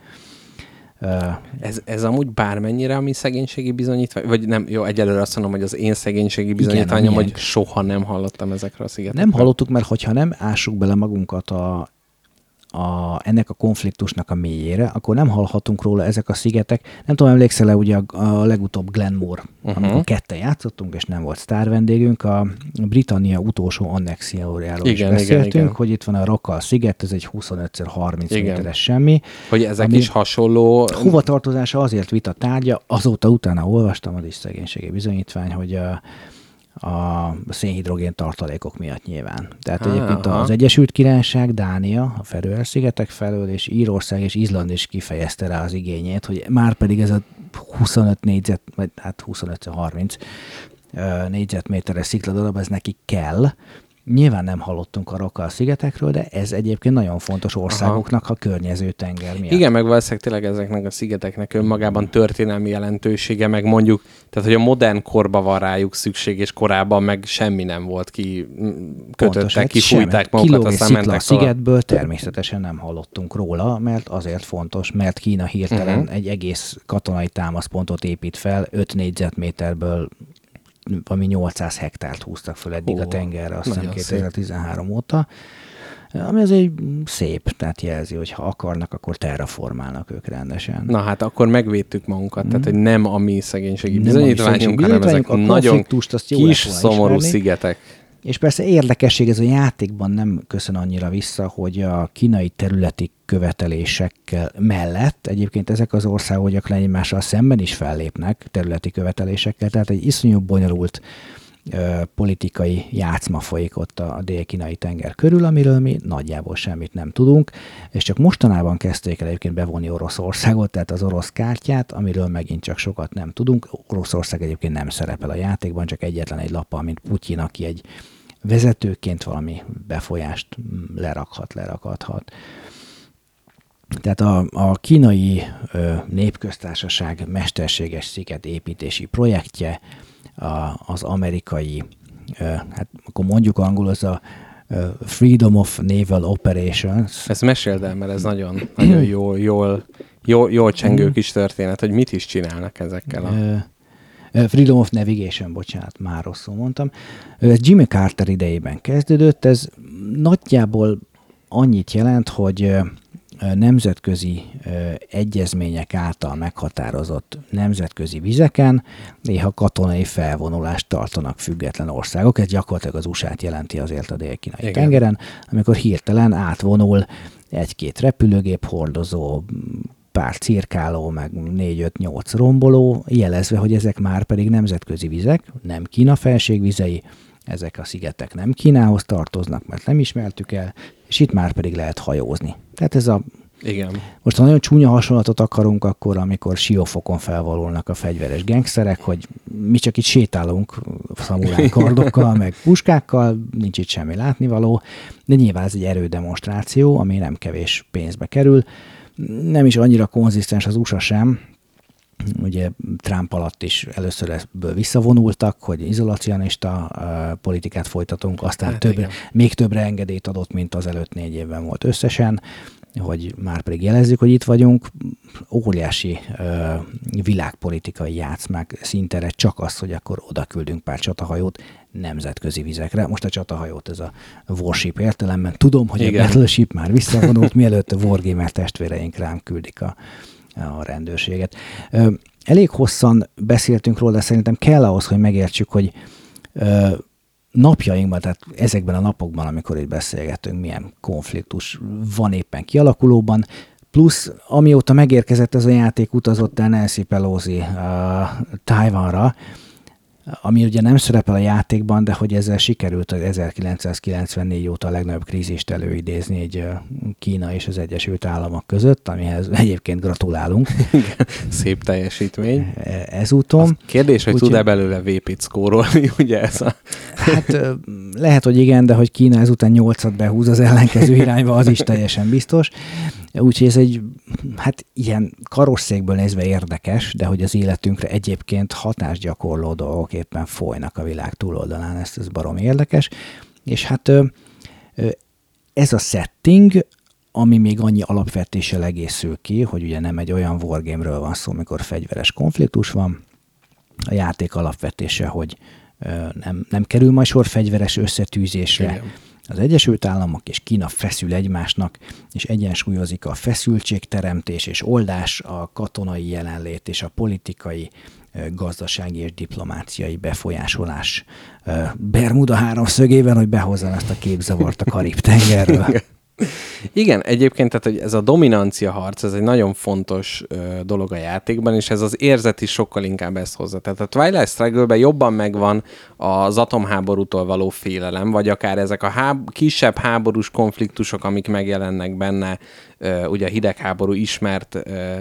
Ez, ez amúgy bármennyire a mi szegénységi bizonyítvány, vagy nem, jó, egyelőre azt mondom, hogy az én szegénységi bizonyítványom, hogy soha nem hallottam ezekről a szigetekről. Nem hallottuk, mert hogyha nem ássuk bele magunkat a a, ennek a konfliktusnak a mélyére, akkor nem hallhatunk róla ezek a szigetek. Nem tudom, emlékszel-e ugye a, a legutóbb Glenmore, uh-huh. amikor ketten játszottunk, és nem volt sztár vendégünk, a Britannia utolsó annexiójáról is beszéltünk, igen, igen. hogy itt van a Rokal sziget, ez egy 25x30 méteres semmi. Hogy ezek is hasonló... Hova tartozása azért vita tárgya, azóta utána olvastam, az is szegénységi bizonyítvány, hogy a, a szénhidrogén tartalékok miatt nyilván. Tehát ah, egyébként aha. az Egyesült Királyság, Dánia, a Feröer-szigetek felől, és Írország és Izland is kifejezte rá az igényét, hogy már pedig ez a 25 négyzet, vagy hát 25-30 négyzetméteres szikladarab, ez neki kell, Nyilván nem hallottunk a Rokkal szigetekről, de ez egyébként nagyon fontos országoknak Aha. a környező tenger miatt. Igen, meg valószínűleg tényleg ezeknek a szigeteknek önmagában történelmi jelentősége, meg mondjuk, tehát hogy a modern korba van rájuk szükség, és korábban meg semmi nem volt ki, kötöttek, hát kifújták magukat, aztán mentek a szigetből természetesen nem hallottunk róla, mert azért fontos, mert Kína hirtelen uh-huh. egy egész katonai támaszpontot épít fel, 5 négyzetméterből ami 800 hektárt húztak föl eddig Ó, a tengerre, azt hiszem 2013 szép. óta, ami az egy szép, tehát jelzi, hogy ha akarnak, akkor terraformálnak ők rendesen. Na hát akkor megvédtük magunkat, mm. tehát hogy nem a mi szegénységi bizonyítványunk, hanem ezek a nagyon kis, szomorú ismerni. szigetek. És persze érdekesség ez a játékban nem köszön annyira vissza, hogy a kínai területi követelésekkel mellett egyébként ezek az országok gyakran egymással szemben is fellépnek területi követelésekkel, tehát egy iszonyú bonyolult ö, politikai játszma folyik ott a, dél-kínai tenger körül, amiről mi nagyjából semmit nem tudunk, és csak mostanában kezdték el egyébként bevonni Oroszországot, tehát az orosz kártyát, amiről megint csak sokat nem tudunk. Oroszország egyébként nem szerepel a játékban, csak egyetlen egy lappal, mint Putyin, aki egy vezetőként valami befolyást lerakhat, lerakadhat. Tehát a, a kínai ö, népköztársaság mesterséges sziget építési projektje, a, az amerikai, ö, hát akkor mondjuk angol, az a ö, Freedom of Naval Operations. Ez meséld el, mert ez nagyon, nagyon jól, jól, jól, jól csengő kis történet, hogy mit is csinálnak ezekkel a... Freedom of Navigation, bocsánat, már rosszul mondtam. Ez Jimmy Carter idejében kezdődött, ez nagyjából annyit jelent, hogy nemzetközi egyezmények által meghatározott nemzetközi vizeken néha katonai felvonulást tartanak független országok. Ez gyakorlatilag az USA-t jelenti azért a dél-kínai tengeren, amikor hirtelen átvonul egy-két repülőgép hordozó, pár cirkáló, meg 4-5-8 romboló, jelezve, hogy ezek már pedig nemzetközi vizek, nem Kína felségvizei, ezek a szigetek nem Kínához tartoznak, mert nem ismertük el, és itt már pedig lehet hajózni. Tehát ez a Igen. Most ha nagyon csúnya hasonlatot akarunk, akkor amikor siófokon felvalulnak a fegyveres gengszerek, hogy mi csak itt sétálunk szamuráj kardokkal, meg puskákkal, nincs itt semmi látnivaló, de nyilván ez egy erődemonstráció, ami nem kevés pénzbe kerül. Nem is annyira konzisztens az USA sem, ugye Trump alatt is először ebből visszavonultak, hogy izolacionista uh, politikát folytatunk, aztán hát több, még többre engedélyt adott, mint az előtt négy évben volt összesen hogy már pedig jelezzük, hogy itt vagyunk, óriási ö, világpolitikai játszmák szintere csak az, hogy akkor oda küldünk pár csatahajót nemzetközi vizekre. Most a csatahajót ez a Warship értelemben. Tudom, hogy Igen. a Battleship már visszavonult, mielőtt a Wargamer testvéreink rám küldik a, a rendőrséget. Ö, elég hosszan beszéltünk róla, de szerintem kell ahhoz, hogy megértsük, hogy ö, napjainkban, tehát ezekben a napokban, amikor itt beszélgetünk, milyen konfliktus van éppen kialakulóban, plusz amióta megérkezett ez a játék, utazott el Nancy Pelosi uh, Tájvanra, ami ugye nem szerepel a játékban, de hogy ezzel sikerült az 1994 óta a legnagyobb krízist előidézni egy Kína és az Egyesült Államok között, amihez egyébként gratulálunk. Szép teljesítmény. E, ezúton. Az kérdés, hogy tud-e belőle vépit szkórolni, ugye ez a... Hát lehet, hogy igen, de hogy Kína ezután nyolcat behúz az ellenkező irányba, az is teljesen biztos. Úgyhogy ez egy, hát ilyen karosszékből nézve érdekes, de hogy az életünkre egyébként hatásgyakorló dolgok éppen folynak a világ túloldalán, ezt ez barom érdekes. És hát ez a setting, ami még annyi alapvetéssel egészül ki, hogy ugye nem egy olyan wargame-ről van szó, amikor fegyveres konfliktus van, a játék alapvetése, hogy nem, nem kerül majd sor fegyveres összetűzésre, Igen az Egyesült Államok és Kína feszül egymásnak, és egyensúlyozik a feszültségteremtés és oldás, a katonai jelenlét és a politikai, gazdasági és diplomáciai befolyásolás Bermuda háromszögében, hogy behozzam ezt a képzavart a Karib-tengerről. Igen, egyébként tehát, hogy ez a dominancia harc, ez egy nagyon fontos ö, dolog a játékban, és ez az érzet is sokkal inkább ezt hozza. Tehát a Twilight Struggle-ben jobban megvan az atomháborútól való félelem, vagy akár ezek a háb- kisebb háborús konfliktusok, amik megjelennek benne, ö, ugye a hidegháború ismert ö,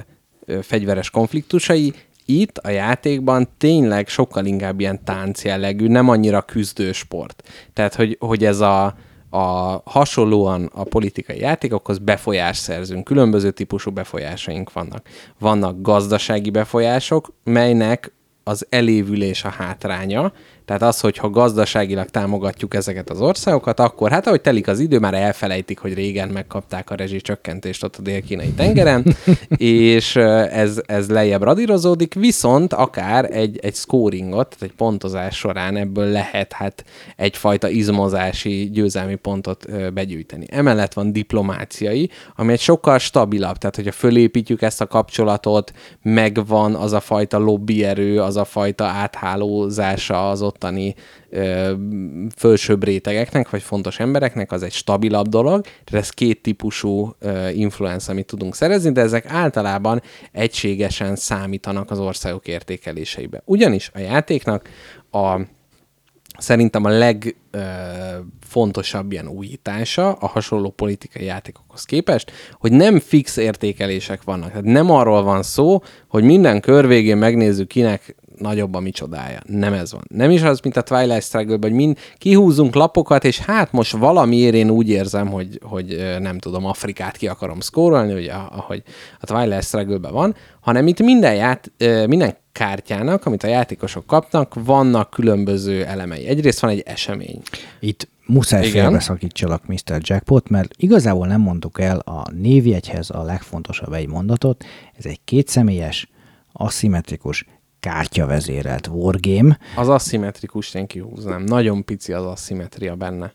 ö, fegyveres konfliktusai, itt a játékban tényleg sokkal inkább ilyen tánc jellegű, nem annyira küzdősport. Tehát, hogy, hogy ez a a hasonlóan a politikai játékokhoz befolyás szerzünk. Különböző típusú befolyásaink vannak. Vannak gazdasági befolyások, melynek az elévülés a hátránya, tehát az, hogy ha gazdaságilag támogatjuk ezeket az országokat, akkor hát ahogy telik az idő, már elfelejtik, hogy régen megkapták a rezsicsökkentést ott a dél-kínai tengeren, és ez, ez lejjebb radírozódik, viszont akár egy, egy scoringot, tehát egy pontozás során ebből lehet hát egyfajta izmozási győzelmi pontot begyűjteni. Emellett van diplomáciai, ami egy sokkal stabilabb, tehát hogyha fölépítjük ezt a kapcsolatot, megvan az a fajta lobbyerő, az a fajta áthálózása az ott ottani ö, fölsőbb rétegeknek, vagy fontos embereknek, az egy stabilabb dolog. Tehát ez két típusú ö, influence, amit tudunk szerezni, de ezek általában egységesen számítanak az országok értékeléseibe. Ugyanis a játéknak a szerintem a legfontosabb ilyen újítása a hasonló politikai játékokhoz képest, hogy nem fix értékelések vannak. Tehát nem arról van szó, hogy minden kör végén megnézzük, kinek nagyobb a micsodája. Nem ez van. Nem is az, mint a Twilight struggle hogy mind kihúzunk lapokat, és hát most valamiért én úgy érzem, hogy, hogy nem tudom, Afrikát ki akarom szkórolni, ugye, ahogy a Twilight struggle van, hanem itt minden, ját, minden kártyának, amit a játékosok kapnak, vannak különböző elemei. Egyrészt van egy esemény. Itt muszáj félbeszakítsalak Mr. Jackpot, mert igazából nem mondtuk el a névjegyhez a legfontosabb egy mondatot. Ez egy kétszemélyes, aszimmetrikus, kártyavezérelt wargame. Az aszimmetrikus én kihúznám. Nagyon pici az asszimetria benne.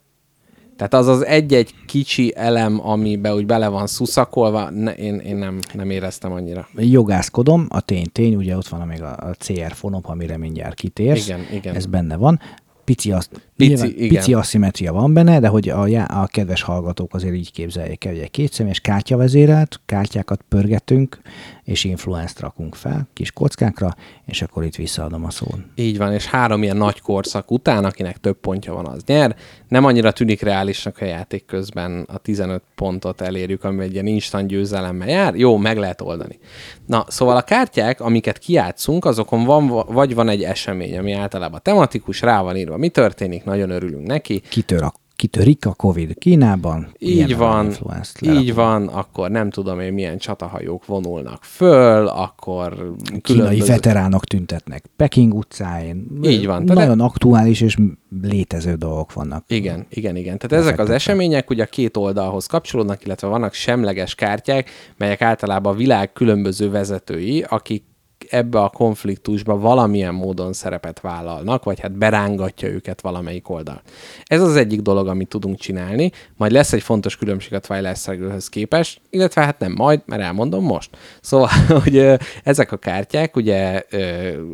Tehát az az egy-egy kicsi elem, amiben úgy bele van szuszakolva, ne, én, én nem, nem éreztem annyira. Jogászkodom, a tény-tény, ugye ott van még a CR fonop, amire mindjárt kitérsz. Igen, igen. Ez benne van. Pici, az, pici, nyilván, igen. pici aszimetria van benne, de hogy a, a kedves hallgatók azért így képzeljék el, hogy egy kétszemélyes kártyavezérelt, kártyákat pörgetünk, és influenzt rakunk fel kis kockákra, és akkor itt visszaadom a szót. Így van, és három ilyen nagy korszak után, akinek több pontja van, az nyer. Nem annyira tűnik reálisnak a játék közben a 15 pontot elérjük, ami egy ilyen instant győzelemmel jár. Jó, meg lehet oldani. Na, szóval a kártyák, amiket kiátszunk, azokon van, vagy van egy esemény, ami általában tematikus, rá van írva, mi történik, nagyon örülünk neki. Kitör a kitörik a Covid Kínában. Így van, így van, akkor nem tudom én milyen csatahajók vonulnak föl, akkor Kínai különböző... veteránok tüntetnek Peking utcáin. Így van. Nagyon de... aktuális és létező dolgok vannak. Igen, igen, igen. Tehát ezek az események ugye a két oldalhoz kapcsolódnak, illetve vannak semleges kártyák, melyek általában a világ különböző vezetői, akik ebbe a konfliktusba valamilyen módon szerepet vállalnak, vagy hát berángatja őket valamelyik oldal. Ez az egyik dolog, amit tudunk csinálni, majd lesz egy fontos különbség a Twilight Struggle-höz képest, illetve hát nem majd, mert elmondom most. Szóval, hogy ezek a kártyák ugye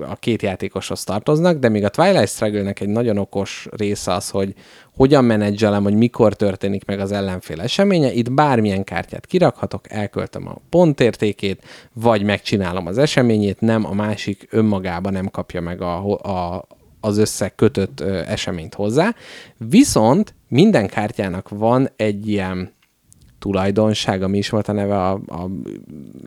a két játékoshoz tartoznak, de még a Twilight Struggle-nek egy nagyon okos része az, hogy hogyan menedzselem, hogy mikor történik meg az ellenfél eseménye. Itt bármilyen kártyát kirakhatok, elköltöm a pontértékét, vagy megcsinálom az eseményét, nem a másik önmagában nem kapja meg a, a, az összeg kötött ö, eseményt hozzá. Viszont minden kártyának van egy ilyen tulajdonság, ami is volt a neve a... a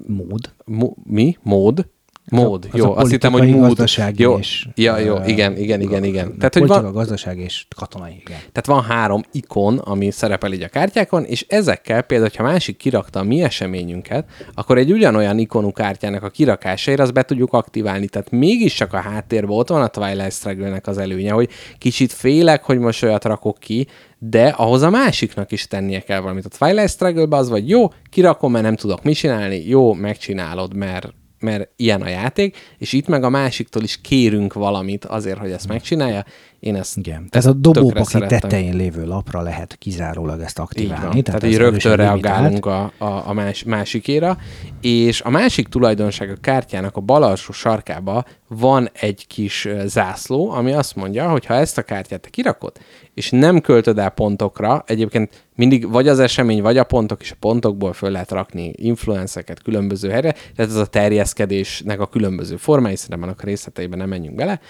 mód. Mo, mi? Mód? Mód, az jó, a azt hittem, hogy mód. jó, és, ja, jó, igen, igen, igen, igen. Tehát, hogy van, a gazdaság és katonai, igen. Tehát van három ikon, ami szerepel így a kártyákon, és ezekkel például, ha másik kirakta a mi eseményünket, akkor egy ugyanolyan ikonú kártyának a kirakásáért azt be tudjuk aktiválni. Tehát mégiscsak a háttérben ott van a Twilight struggle az előnye, hogy kicsit félek, hogy most olyat rakok ki, de ahhoz a másiknak is tennie kell valamit. A Twilight struggle az vagy jó, kirakom, mert nem tudok mit csinálni, jó, megcsinálod, mert mert ilyen a játék, és itt meg a másiktól is kérünk valamit azért, hogy ezt megcsinálja. Én ezt Igen. Ez a dobópaki tetején lévő lapra lehet kizárólag ezt aktiválni. Így Tehát, tehát így rögtön reagálunk a, a, a más, másikéra, és a másik tulajdonság a kártyának a bal alsó sarkába van egy kis zászló, ami azt mondja, hogy ha ezt a kártyát te kirakod, és nem költöd el pontokra, egyébként mindig vagy az esemény, vagy a pontok, és a pontokból föl lehet rakni influenceket különböző helyre, tehát ez a terjeszkedésnek a különböző formái, szerintem annak részleteiben nem menjünk bele,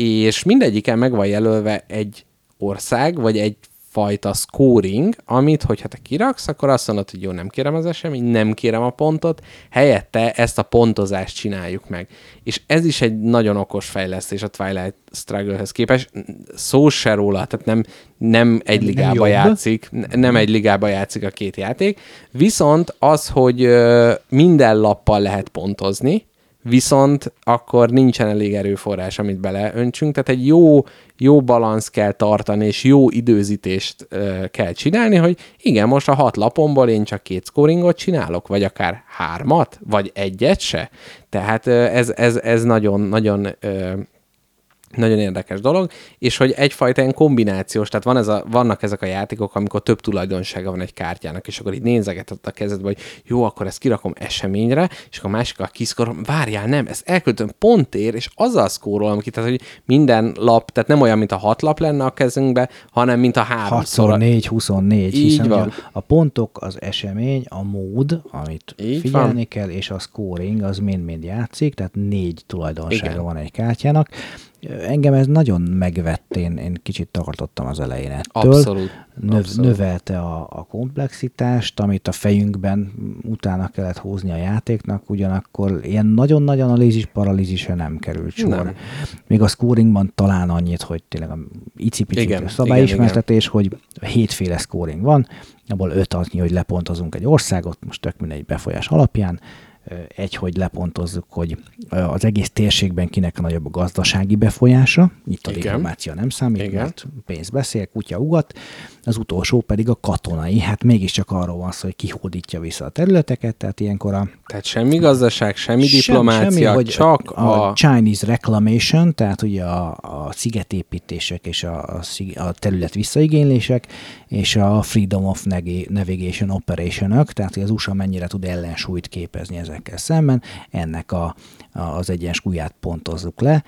és mindegyiken meg van jelölve egy ország, vagy egy fajta scoring, amit, hogyha te kiraksz, akkor azt mondod, hogy jó, nem kérem az esemény, nem kérem a pontot, helyette ezt a pontozást csináljuk meg. És ez is egy nagyon okos fejlesztés a Twilight Struggle-höz képest. Szó se róla, tehát nem, nem egy ligába nem játszik, nem egy ligába játszik a két játék, viszont az, hogy minden lappal lehet pontozni, viszont akkor nincsen elég erőforrás, amit beleöntsünk, tehát egy jó, jó balansz kell tartani, és jó időzítést ö, kell csinálni, hogy igen, most a hat lapomból én csak két scoringot csinálok, vagy akár hármat, vagy egyet se. Tehát ö, ez, ez, ez nagyon, nagyon ö, nagyon érdekes dolog, és hogy egyfajta ilyen kombinációs, tehát van ez a, vannak ezek a játékok, amikor több tulajdonsága van egy kártyának, és akkor így nézegetett a kezedbe, hogy jó, akkor ezt kirakom eseményre, és akkor a másikkal kiszkorom, várjál, nem, ezt elköltöm pontért, és azzal szkórolom ki, tehát hogy minden lap, tehát nem olyan, mint a hat lap lenne a kezünkbe, hanem mint a három 6 szor 4, 24, így hiszen van. a pontok, az esemény, a mód, amit így figyelni van. kell, és a scoring, az mind-mind játszik, tehát négy tulajdonsága Igen. van egy kártyának, Engem ez nagyon megvett, én, én kicsit tartottam az elején ettől. Abszolút. Növ, abszolút. Növelte a, a komplexitást, amit a fejünkben utána kellett húzni a játéknak, ugyanakkor ilyen nagyon-nagy analízis, paralízisre nem került sor. Nem. Még a scoringban talán annyit, hogy tényleg a icipici szabályismertetés, hogy hétféle scoring van, abból öt annyi, hogy lepontozunk egy országot, most tök mindegy befolyás alapján, egy, hogy lepontozzuk, hogy az egész térségben kinek a nagyobb a gazdasági befolyása, itt a diplomácia nem számít, Igen. mert pénz beszél, kutya ugat, az utolsó pedig a katonai, hát mégiscsak arról van szó, hogy kihódítja vissza a területeket, tehát ilyenkor a... Tehát semmi gazdaság, semmi sem, diplomácia, semmi, hogy csak a... a... Chinese Reclamation, tehát ugye a, a szigetépítések és a, a, a terület visszaigénylések, és a Freedom of Navigation Operation-ök, tehát hogy az USA mennyire tud ellensúlyt képezni ezekkel szemben, ennek a, a, az egyensúlyát pontozzuk le,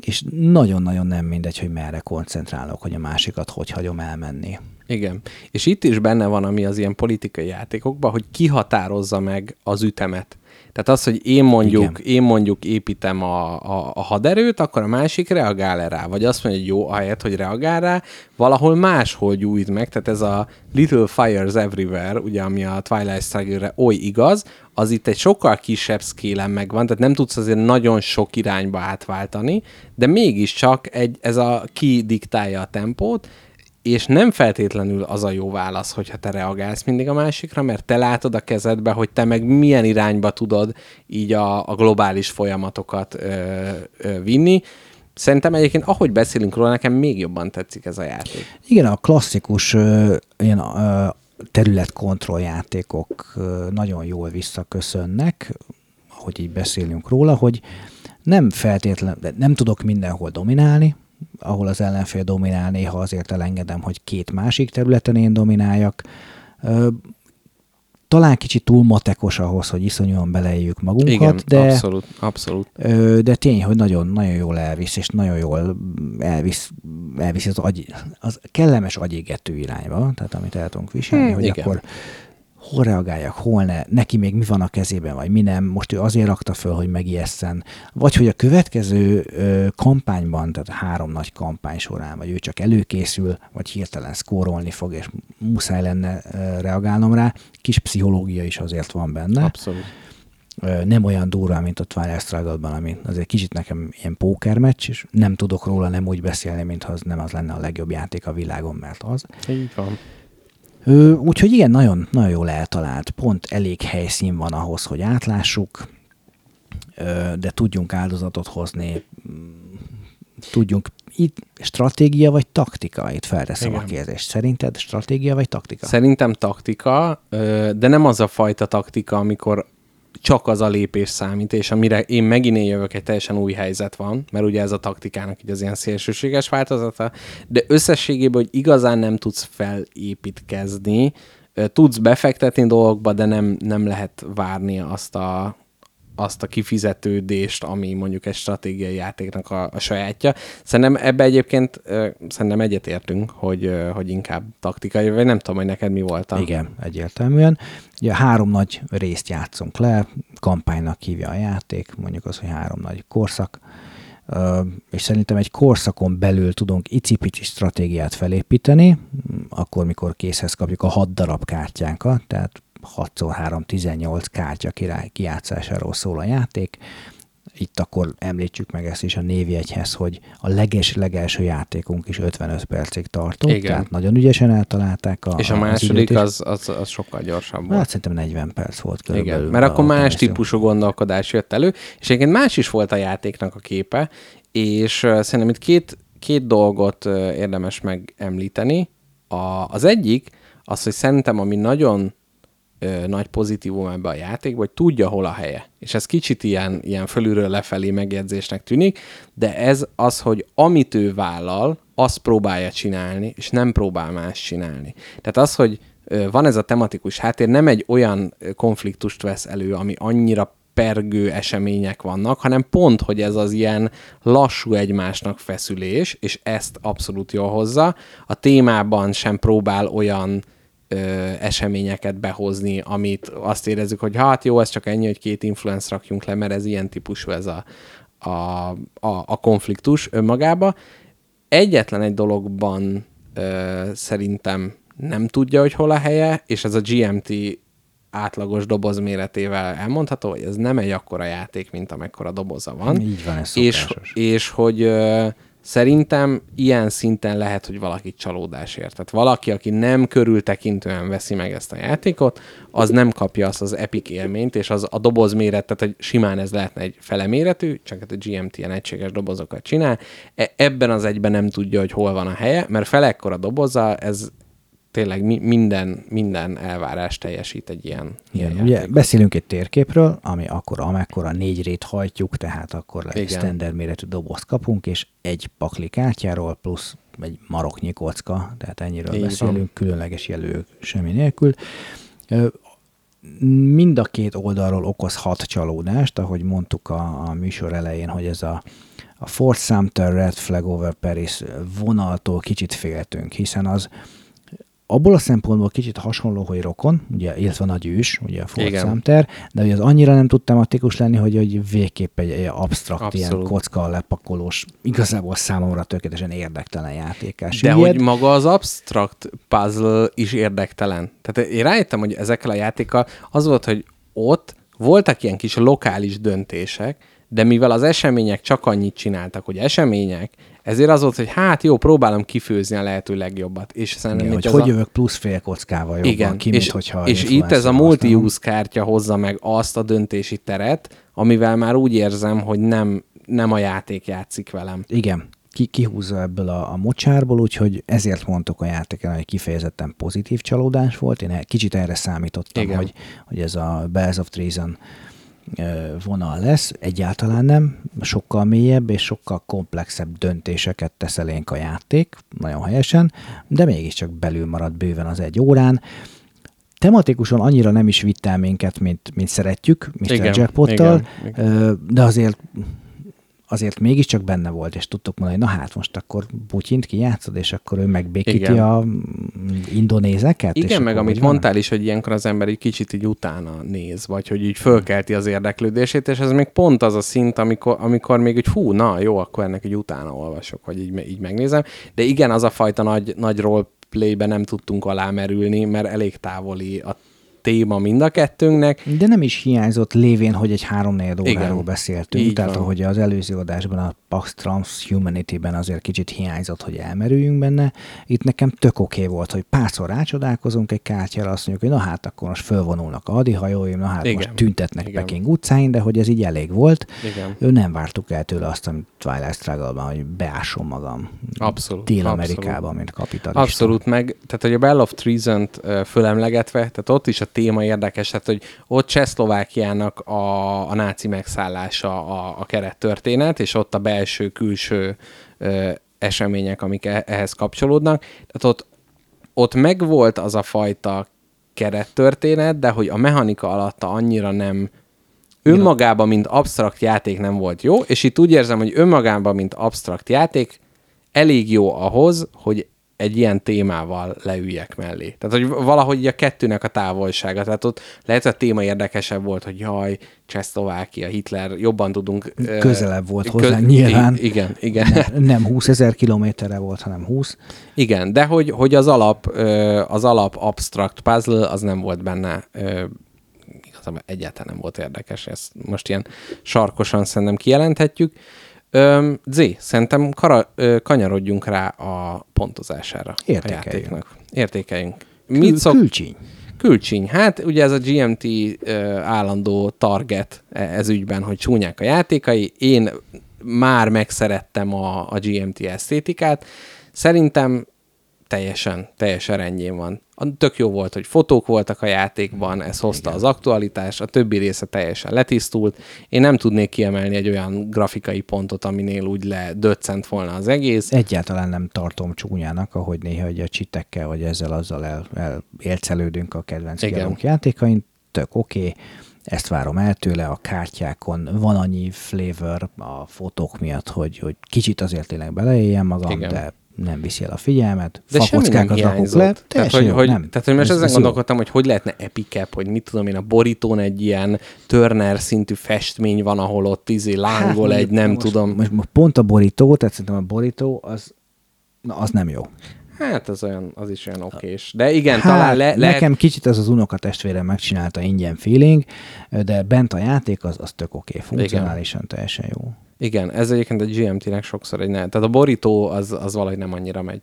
és nagyon-nagyon nem mindegy, hogy merre koncentrálok, hogy a másikat hogy hagyom elmenni. Igen. És itt is benne van, ami az ilyen politikai játékokban, hogy kihatározza meg az ütemet. Tehát az, hogy én mondjuk, én mondjuk építem a, a, a haderőt, akkor a másik reagál -e rá. Vagy azt mondja, hogy jó, ahelyett, hogy reagál rá, valahol máshol gyújt meg. Tehát ez a Little Fires Everywhere, ugye, ami a Twilight Struggle-re oly igaz, az itt egy sokkal kisebb szkélen megvan, tehát nem tudsz azért nagyon sok irányba átváltani, de mégiscsak egy, ez a ki diktálja a tempót, és nem feltétlenül az a jó válasz, hogyha te reagálsz mindig a másikra, mert te látod a kezedbe, hogy te meg milyen irányba tudod így a, a globális folyamatokat ö, ö, vinni. Szerintem egyébként, ahogy beszélünk róla, nekem még jobban tetszik ez a játék. Igen, a klasszikus ö, ilyen ö, területkontrolljátékok nagyon jól visszaköszönnek, ahogy így beszélünk róla, hogy nem feltétlenül, nem tudok mindenhol dominálni, ahol az ellenfél dominál, néha azért elengedem, hogy két másik területen én domináljak. Talán kicsit túl matekos ahhoz, hogy iszonyúan beleéljük magunkat, Igen, de, abszolút, abszolút. de tény, hogy nagyon, nagyon jól elvisz, és nagyon jól elvisz, elvisz az, agy, az kellemes agyégető irányba, tehát amit el tudunk viselni, hmm, hogy igen. akkor hol reagáljak, hol ne, neki még mi van a kezében, vagy mi nem, most ő azért rakta föl, hogy megijesszen, vagy hogy a következő ö, kampányban, tehát három nagy kampány során, vagy ő csak előkészül, vagy hirtelen szkórolni fog, és muszáj lenne ö, reagálnom rá, kis pszichológia is azért van benne. Abszolút. Ö, nem olyan durva, mint a Twilight Struggle-ban, ami azért kicsit nekem ilyen pókermeccs, és nem tudok róla nem úgy beszélni, mintha az nem az lenne a legjobb játék a világon, mert az. Így van. Úgyhogy igen, nagyon, nagyon jól eltalált. Pont elég helyszín van ahhoz, hogy átlássuk, de tudjunk áldozatot hozni, tudjunk itt stratégia vagy taktika? Itt felteszem Igen. a kérdést. Szerinted stratégia vagy taktika? Szerintem taktika, de nem az a fajta taktika, amikor csak az a lépés számít, és amire én megint én jövök, egy teljesen új helyzet van, mert ugye ez a taktikának így az ilyen szélsőséges változata, de összességében, hogy igazán nem tudsz felépítkezni, tudsz befektetni dolgokba, de nem, nem lehet várni azt a, azt a kifizetődést, ami mondjuk egy stratégiai játéknak a, a sajátja. Szerintem ebbe egyébként szerintem egyetértünk, hogy, hogy inkább taktikai, vagy nem tudom, hogy neked mi volt a... Igen, egyértelműen. Ugye három nagy részt játszunk le, kampánynak hívja a játék, mondjuk az, hogy három nagy korszak, és szerintem egy korszakon belül tudunk icipici stratégiát felépíteni, akkor, mikor készhez kapjuk a hat darab kártyánkat, tehát 6x3 18 kártya kijátszásáról szól a játék. Itt akkor említsük meg ezt is a névjegyhez, hogy a leges, legelső játékunk is 55 percig tartott, Igen. tehát nagyon ügyesen eltalálták. A, És a második az, az, az, az sokkal gyorsabb volt. Hát szerintem 40 perc volt körülbelül. Igen, mert akkor más típusú gondolkodás jött elő, és egyébként más is volt a játéknak a képe, és szerintem itt két, két dolgot érdemes megemlíteni. A, az egyik, az, hogy szerintem ami nagyon nagy pozitívum ebbe a játékba, hogy tudja, hol a helye. És ez kicsit ilyen, ilyen fölülről lefelé megjegyzésnek tűnik, de ez az, hogy amit ő vállal, azt próbálja csinálni, és nem próbál más csinálni. Tehát az, hogy van ez a tematikus háttér, nem egy olyan konfliktust vesz elő, ami annyira pergő események vannak, hanem pont, hogy ez az ilyen lassú egymásnak feszülés, és ezt abszolút jól hozza. A témában sem próbál olyan ö, eseményeket behozni, amit azt érezzük, hogy hát jó, ez csak ennyi, hogy két influence rakjunk le, mert ez ilyen típusú ez a, a, a, a konfliktus önmagába. Egyetlen egy dologban ö, szerintem nem tudja, hogy hol a helye, és ez a GMT átlagos doboz méretével elmondható, hogy ez nem egy akkora játék, mint amekkora doboza van. Így van, ez és, és hogy Szerintem ilyen szinten lehet, hogy valaki csalódás ért. Tehát valaki, aki nem körültekintően veszi meg ezt a játékot, az nem kapja azt az epic élményt, és az a doboz méret, tehát hogy simán ez lehetne egy fele méretű, csak hát a GMT ilyen egységes dobozokat csinál. E- ebben az egyben nem tudja, hogy hol van a helye, mert felekkora doboza, ez, tényleg mi, minden, minden elvárás teljesít egy ilyen, ilyen ugye beszélünk egy térképről, ami akkor amekkora négy rét hajtjuk, tehát akkor egy standard méretű dobozt kapunk, és egy pakli kártyáról plusz egy maroknyi kocka, tehát ennyiről Így beszélünk, van. különleges jelő semmi nélkül. Mind a két oldalról okozhat csalódást, ahogy mondtuk a, a műsor elején, hogy ez a, a Fort Sumter Red Flag over Paris vonaltól kicsit féltünk, hiszen az abból a szempontból kicsit hasonló, hogy rokon, ugye, illetve nagy ős, ugye a Ford de ugye az annyira nem tud tematikus lenni, hogy, hogy végképp egy, egy absztrakt, Abszolút. ilyen kocka lepakolós, igazából számomra tökéletesen érdektelen játékás. De hogy maga az abstract puzzle is érdektelen. Tehát én rájöttem, hogy ezekkel a játékkal az volt, hogy ott voltak ilyen kis lokális döntések, de mivel az események csak annyit csináltak, hogy események, ezért az volt, hogy hát jó, próbálom kifőzni a lehető legjobbat. És szerintem itt hogy hogy a... jövök plusz fél kockával jobban Igen, ki, mint és, hogyha és itt ez a multi-use kártya hozza meg azt a döntési teret, amivel már úgy érzem, hogy nem, nem a játék játszik velem. Igen, ki, kihúzza ebből a, a mocsárból, úgyhogy ezért mondtuk a játéken, hogy kifejezetten pozitív csalódás volt. Én kicsit erre számítottam, Igen. hogy, hogy ez a Bells of Treason vonal lesz. Egyáltalán nem. Sokkal mélyebb és sokkal komplexebb döntéseket tesz elénk a játék, nagyon helyesen, de mégiscsak belül marad bőven az egy órán. Tematikusan annyira nem is vitt el minket, mint, mint szeretjük, Mr. Igen, Jackpottal, igen, Ö, de azért azért mégiscsak benne volt, és tudtuk mondani, hogy na hát most akkor Putyint kijátszod, és akkor ő megbékíti Igen. a mm, indonézeket? és Igen, meg akkor amit mondtál is, hogy ilyenkor az ember egy kicsit így utána néz, vagy hogy így fölkelti az érdeklődését, és ez még pont az a szint, amikor, amikor még úgy hú, na jó, akkor ennek így utána olvasok, vagy így, így megnézem. De igen, az a fajta nagy, nagy roleplaybe nem tudtunk alámerülni, mert elég távoli a téma mind a kettőnknek. De nem is hiányzott lévén, hogy egy három óráról Igen. beszéltünk, Így tehát van. ahogy az előző adásban, a Pax Transhumanity-ben azért kicsit hiányzott, hogy elmerüljünk benne. Itt nekem tök oké volt, hogy párszor rácsodálkozunk egy kártyára, azt mondjuk, hogy na hát akkor most fölvonulnak a hadihajóim, na hát Igen. most tüntetnek Igen. Peking utcáin, de hogy ez így elég volt. Igen. Ő nem vártuk el tőle azt, amit Twilight Struggle-ban, hogy beásom magam Abszolút, Dél-Amerikába, abszolút. mint kapitalista. Abszolút, meg, tehát hogy a Bell of Treason-t fölemlegetve, tehát ott is a téma érdekes, tehát hogy ott Csehszlovákiának a, a náci megszállása a, a kerettörténet, és ott a belső-külső események, amik e- ehhez kapcsolódnak. Tehát ott, ott megvolt az a fajta kerettörténet, de hogy a mechanika alatta annyira nem önmagában, mint absztrakt játék nem volt jó, és itt úgy érzem, hogy önmagában, mint absztrakt játék elég jó ahhoz, hogy egy ilyen témával leüljek mellé. Tehát, hogy valahogy a kettőnek a távolsága. Tehát ott lehet, hogy a téma érdekesebb volt, hogy jaj, Csehszlovákia, Hitler, jobban tudunk... Közelebb volt köz- hozzánk nyilván. Igen, igen. Nem, nem 20 ezer kilométerre volt, hanem 20. Igen, de hogy, hogy az alap, az alap abstract puzzle az nem volt benne, igazából egyáltalán nem volt érdekes, ezt most ilyen sarkosan szerintem kijelenthetjük. Ö, Z, szerintem kara, ö, kanyarodjunk rá a pontozására Értékeljünk. a játéknak. Értékeljünk. Kül, Mit szok... Külcsíny. Külcsiny. Hát ugye ez a GMT ö, állandó target e- ez ügyben, hogy csúnyák a játékai. Én már megszerettem a, a GMT esztétikát. Szerintem teljesen, teljesen rendjén van. Tök jó volt, hogy fotók voltak a játékban, ez hozta az aktualitás, a többi része teljesen letisztult. Én nem tudnék kiemelni egy olyan grafikai pontot, aminél úgy ledöccent volna az egész. Egyáltalán nem tartom csúnyának, ahogy néha hogy a csitekkel, vagy ezzel azzal el, el élcelődünk a kedvenc Igen. játékain. Tök oké. Okay. Ezt várom el tőle, a kártyákon van annyi flavor a fotók miatt, hogy, hogy kicsit azért tényleg beleéljem magam, Igen. de nem viszi el a figyelmet. De Fakockákat rakok le, tehát, hogy, jó, hogy, nem. tehát, hogy most Ez- ezen ez jó. gondolkodtam, hogy hogy lehetne epicap, hogy mit tudom én, a borítón egy ilyen Turner szintű festmény van, ahol ott izé lángol Hát, egy, nem most, tudom. Most, most pont a borító, tehát szerintem a borító az, na, az nem jó. Hát az olyan, az is olyan okés. De igen, Hát, talán le, lehet... nekem kicsit az az unoka testvérem megcsinálta ingyen feeling, de bent a játék az, az tök oké, okay, funkcionálisan teljesen jó. Igen, ez egyébként a GMT-nek sokszor egy ne. Tehát a borító az, az valahogy nem annyira megy.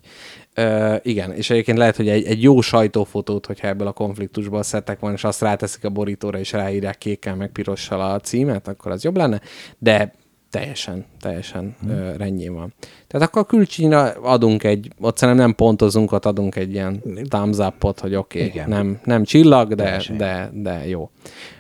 Ö, igen, és egyébként lehet, hogy egy, egy jó sajtófotót, hogyha ebből a konfliktusból szedtek volna, és azt ráteszik a borítóra, és ráírják kékkel, meg pirossal a címet, akkor az jobb lenne, de teljesen, teljesen hmm. ö, rendjén van. Tehát akkor a külcsínyra adunk egy, ott szerintem nem pontozunk, ott adunk egy ilyen thumbs up-ot, hogy oké, okay, Igen. nem, nem csillag, de, Teljesen de, de jó.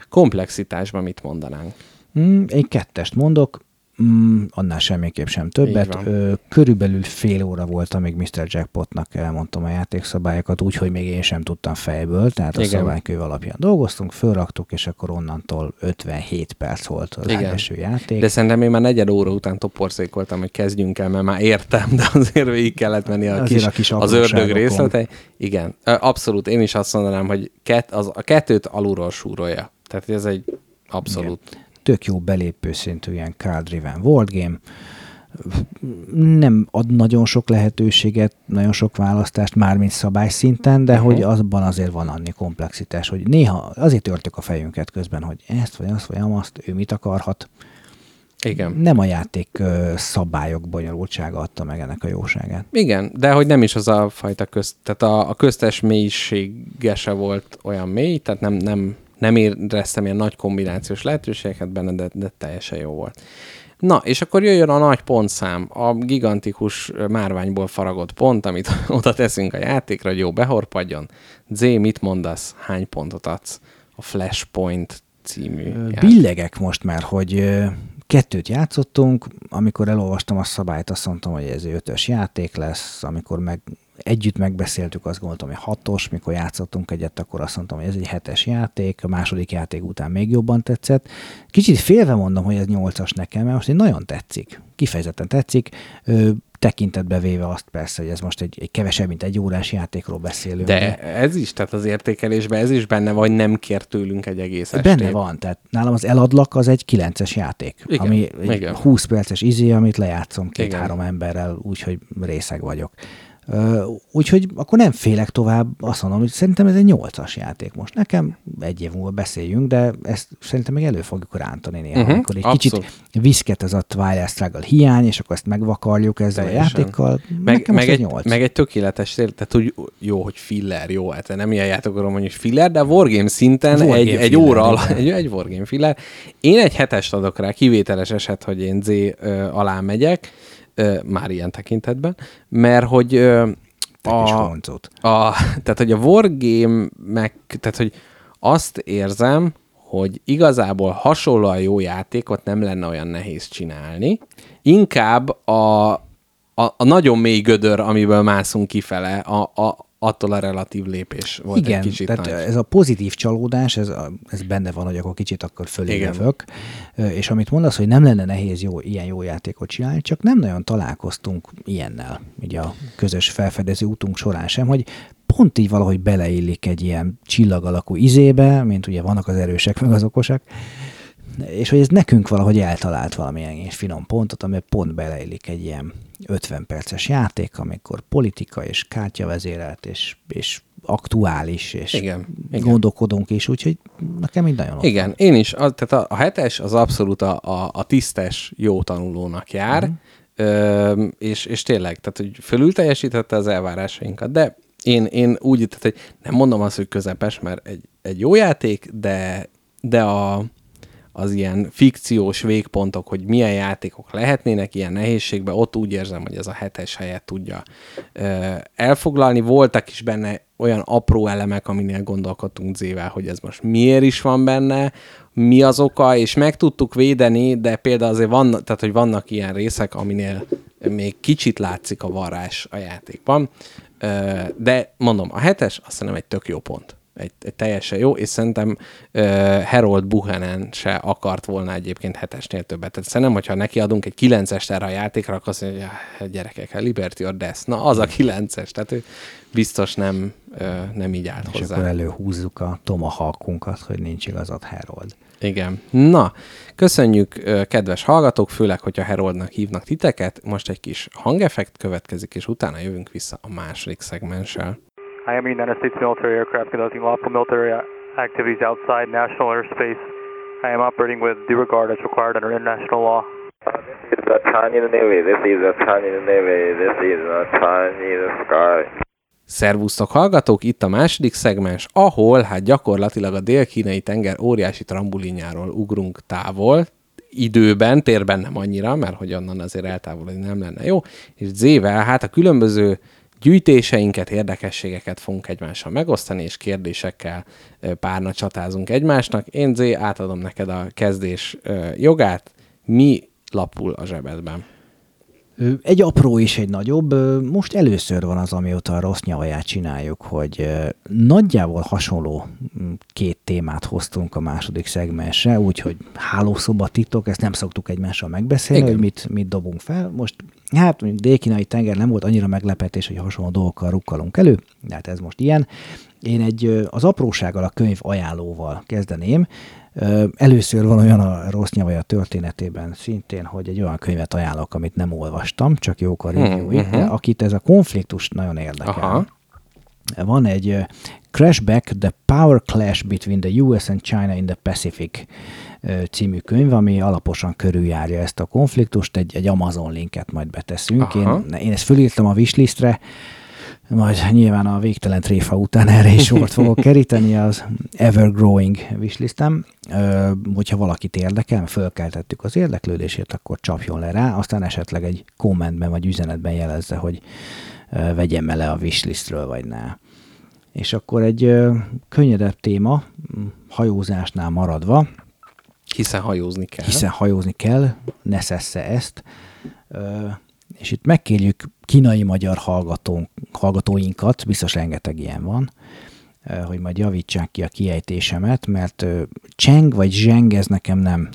Komplexitásban mit mondanánk? Hmm, én kettest mondok, Mm, annál semmiképp sem többet. Ö, körülbelül fél óra volt, amíg Mr. Jackpotnak elmondtam a játékszabályokat, úgyhogy még én sem tudtam fejből, tehát a Igen. szabálykönyv alapján dolgoztunk, fölraktuk, és akkor onnantól 57 perc volt az Igen. első játék. De szerintem én már negyed óra után toporzékoltam, hogy kezdjünk el, mert már értem, de azért végig kellett menni a Azért kis, a kis az ördög részletei. Igen, abszolút. Én is azt mondanám, hogy kett, az, a kettőt alulról súrolja. Tehát ez egy abszolút. Igen. Tök jó belépő szintű ilyen card-driven world game. Nem ad nagyon sok lehetőséget, nagyon sok választást, mármint szabályszinten, de uh-huh. hogy azban azért van annyi komplexitás, hogy néha azért törtük a fejünket közben, hogy ezt vagy azt vagy azt, ő mit akarhat. Igen. Nem a játék szabályok bonyolultsága adta meg ennek a jóságát. Igen, de hogy nem is az a fajta közt, tehát a, a köztes mélysége se volt olyan mély, tehát nem, nem, nem éreztem ilyen nagy kombinációs lehetőségeket benne, de, de teljesen jó volt. Na, és akkor jöjjön a nagy pontszám, a gigantikus márványból faragott pont, amit oda teszünk a játékra, hogy jó, behorpadjon. Z, mit mondasz? Hány pontot adsz a Flashpoint című játék? Billegek most már, hogy kettőt játszottunk, amikor elolvastam a szabályt, azt mondtam, hogy ez egy ötös játék lesz, amikor meg együtt megbeszéltük, azt gondoltam, hogy hatos, mikor játszottunk egyet, akkor azt mondtam, hogy ez egy hetes játék, a második játék után még jobban tetszett. Kicsit félve mondom, hogy ez nyolcas nekem, mert most így nagyon tetszik. Kifejezetten tetszik. Ö, tekintetbe véve azt persze, hogy ez most egy, egy kevesebb, mint egy órás játékról beszélünk. De ez is, tehát az értékelésben ez is benne van, hogy nem kér tőlünk egy egész estét. Benne van, tehát nálam az eladlak az egy 9-es játék, Igen, ami egy igen. 20 perces izé, amit lejátszom két-három emberrel, úgyhogy részeg vagyok. Úgyhogy akkor nem félek tovább, azt mondom, hogy szerintem ez egy nyolcas játék most. Nekem egy év múlva beszéljünk, de ezt szerintem még elő fogjuk rántani néha, uh-huh, amikor egy abszolút. kicsit viszket ez a Twilight Struggle hiány, és akkor ezt megvakarjuk ezzel Teljesen. a játékkal. Meg, Nekem meg, egy, egy nyolc. meg egy tökéletes, tehát úgy jó, hogy filler, jó, hát nem ilyen játékokról mondjuk, hogy filler, de a wargame szinten Wargame egy, egy filler, óra alatt, egy, egy wargame filler. Én egy hetest adok rá, kivételes eset, hogy én Z alá megyek, már ilyen tekintetben, mert hogy honcut. a, tehát, hogy a wargame meg, tehát, hogy azt érzem, hogy igazából hasonlóan jó játékot nem lenne olyan nehéz csinálni. Inkább a, a, a nagyon mély gödör, amiből mászunk kifele, a, a, attól a relatív lépés volt Igen, egy kicsit tehát nagy. ez a pozitív csalódás, ez, a, ez benne van, hogy akkor kicsit akkor fölé Igen. jövök. Ö, És amit mondasz, hogy nem lenne nehéz jó, ilyen jó játékot csinálni, csak nem nagyon találkoztunk ilyennel, ugye a közös felfedező útunk során sem, hogy pont így valahogy beleillik egy ilyen csillag alakú izébe, mint ugye vannak az erősek, meg az okosak, és hogy ez nekünk valahogy eltalált valamilyen ilyen finom pontot, ami pont beleillik egy ilyen 50 perces játék, amikor politika és kártyavezérelt, és, és aktuális, és Igen, igen. gondolkodunk is, úgyhogy nekem így nagyon ott Igen, én is. Az, tehát a, a hetes az abszolút a, a, a tisztes, jó tanulónak jár, Mhm. ö, és, és tényleg, tehát hogy fölül teljesítette az elvárásainkat, de én, én úgy, tehát hogy nem mondom azt, hogy közepes, mert egy, egy jó játék, de, de a, az ilyen fikciós végpontok, hogy milyen játékok lehetnének ilyen nehézségben, ott úgy érzem, hogy ez a hetes helyet tudja elfoglalni. Voltak is benne olyan apró elemek, aminél gondolkodtunk Zével, hogy ez most miért is van benne, mi az oka, és meg tudtuk védeni, de például azért van, tehát, hogy vannak ilyen részek, aminél még kicsit látszik a varrás a játékban, de mondom, a hetes azt hiszem egy tök jó pont egy, egy teljesen jó, és szerintem uh, Harold Buchanan se akart volna egyébként hetesnél többet. Tehát szerintem, hogyha neki adunk egy kilences erre a játékra, akkor azt mondja, hogy "Ja, gyerekek, a Liberty or Death, na az a kilences, tehát ő biztos nem, uh, nem így állt és hozzá. akkor előhúzzuk a tomahawkunkat, hogy nincs igazad Harold. Igen. Na, köszönjük, kedves hallgatók, főleg, hogyha Heroldnak hívnak titeket. Most egy kis hangeffekt következik, és utána jövünk vissza a második szegmenssel. I am a United States military aircraft conducting lawful military activities outside national airspace. I am operating with due regard as required under international law. This is the Chinese Navy. This is the Chinese Navy. This is the Chinese sky. Szervusztok hallgatók, itt a második szegmens, ahol hát gyakorlatilag a dél-kínai tenger óriási trambulinjáról ugrunk távol, időben, térben nem annyira, mert hogy onnan azért eltávolodni nem lenne jó, és Zével hát a különböző gyűjtéseinket, érdekességeket fogunk egymással megosztani, és kérdésekkel párna csatázunk egymásnak. Én Zé, átadom neked a kezdés jogát. Mi lapul a zsebedben. Egy apró és egy nagyobb. Most először van az, amióta a rossz nyavaját csináljuk, hogy nagyjából hasonló két témát hoztunk a második szegmensre, úgyhogy hálószoba titok, ezt nem szoktuk egymással megbeszélni, Igen. hogy mit, mit dobunk fel. Most hát mondjuk dél-kínai tenger nem volt annyira meglepetés, hogy hasonló dolgokkal rukkalunk elő, de hát ez most ilyen. Én egy az aprósággal, a könyv ajánlóval kezdeném. Először van olyan a rossz nyavaja történetében szintén, hogy egy olyan könyvet ajánlok, amit nem olvastam, csak jók a review de akit ez a konfliktus nagyon érdekel. Aha. Van egy Crashback, The Power Clash Between the US and China in the Pacific című könyv, ami alaposan körüljárja ezt a konfliktust, egy, egy Amazon linket majd beteszünk. Aha. Én, én ezt fölírtam a wishlistre, majd nyilván a végtelen tréfa után erre is sort fogok keríteni az Ever Growing wishlistem. Ö, hogyha valakit érdekel, fölkeltettük az érdeklődését, akkor csapjon le rá, aztán esetleg egy kommentben vagy üzenetben jelezze, hogy vegyem le a wishlistről, vagy ne. És akkor egy könnyedebb téma, hajózásnál maradva, Hiszen hajózni kell. hiszen hajózni kell, ne szessze ezt. És itt megkérjük kínai-magyar hallgatónk, hallgatóinkat, biztos rengeteg ilyen van, hogy majd javítsák ki a kiejtésemet, mert ö, Cheng vagy Zheng ez nekem nem,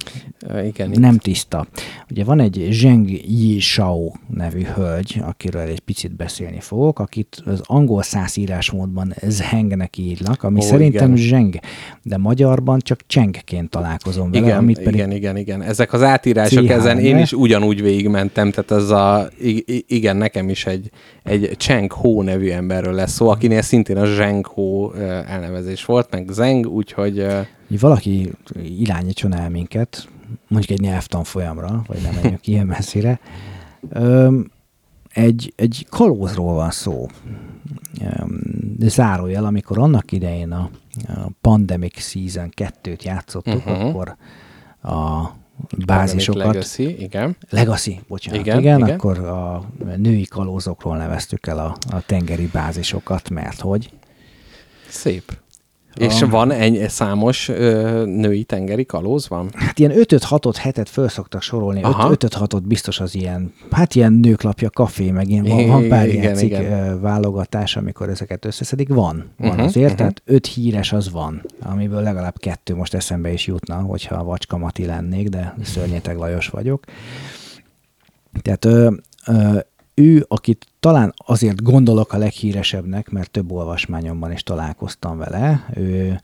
Igen, nem tiszta. Ugye van egy Zheng Yi Shao nevű hölgy, akiről egy picit beszélni fogok, akit az angol száz írásmódban Zhengnek írnak, ami Ó, szerintem igen. Zheng, de magyarban csak Chengként találkozom vele, Igen, amit pedig igen, igen, igen. Ezek az átírások, CH, ezen én is ugyanúgy végigmentem, tehát ez a, igen, nekem is egy, egy Cheng Ho nevű emberről lesz szó, akinél szintén a Zheng Ho elnevezés volt, meg Zeng, úgyhogy valaki irányítson el minket, mondjuk egy nyelvtan folyamra, vagy nem menjünk ilyen messzire. Egy, egy kalózról van szó. De zárójel, amikor annak idején a, a Pandemic Season 2-t játszottuk, uh-huh. akkor a bázisokat... Legacy, igen. Legacy, bocsánat. Igen, Igen, igen, igen. akkor a női kalózokról neveztük el a, a tengeri bázisokat, mert hogy Szép. És A- van egy számos ö, női tengeri kalóz van? Hát ilyen 5-6-ot, hetet föl szoktak sorolni. Aha. 5-6-ot biztos az ilyen, hát ilyen nőklapja, kafé, meg ilyen, van, van pár Igen, ilyen cikk igen. válogatás, amikor ezeket összeszedik. Van, van Mhm, azért, mhm. tehát öt híres az van, amiből legalább kettő most eszembe is jutna, hogyha a Vacska Mati lennék, de Szörnyeteg Lajos vagyok. Tehát ö, ö, ő, akit talán azért gondolok a leghíresebbnek, mert több olvasmányomban is találkoztam vele, ő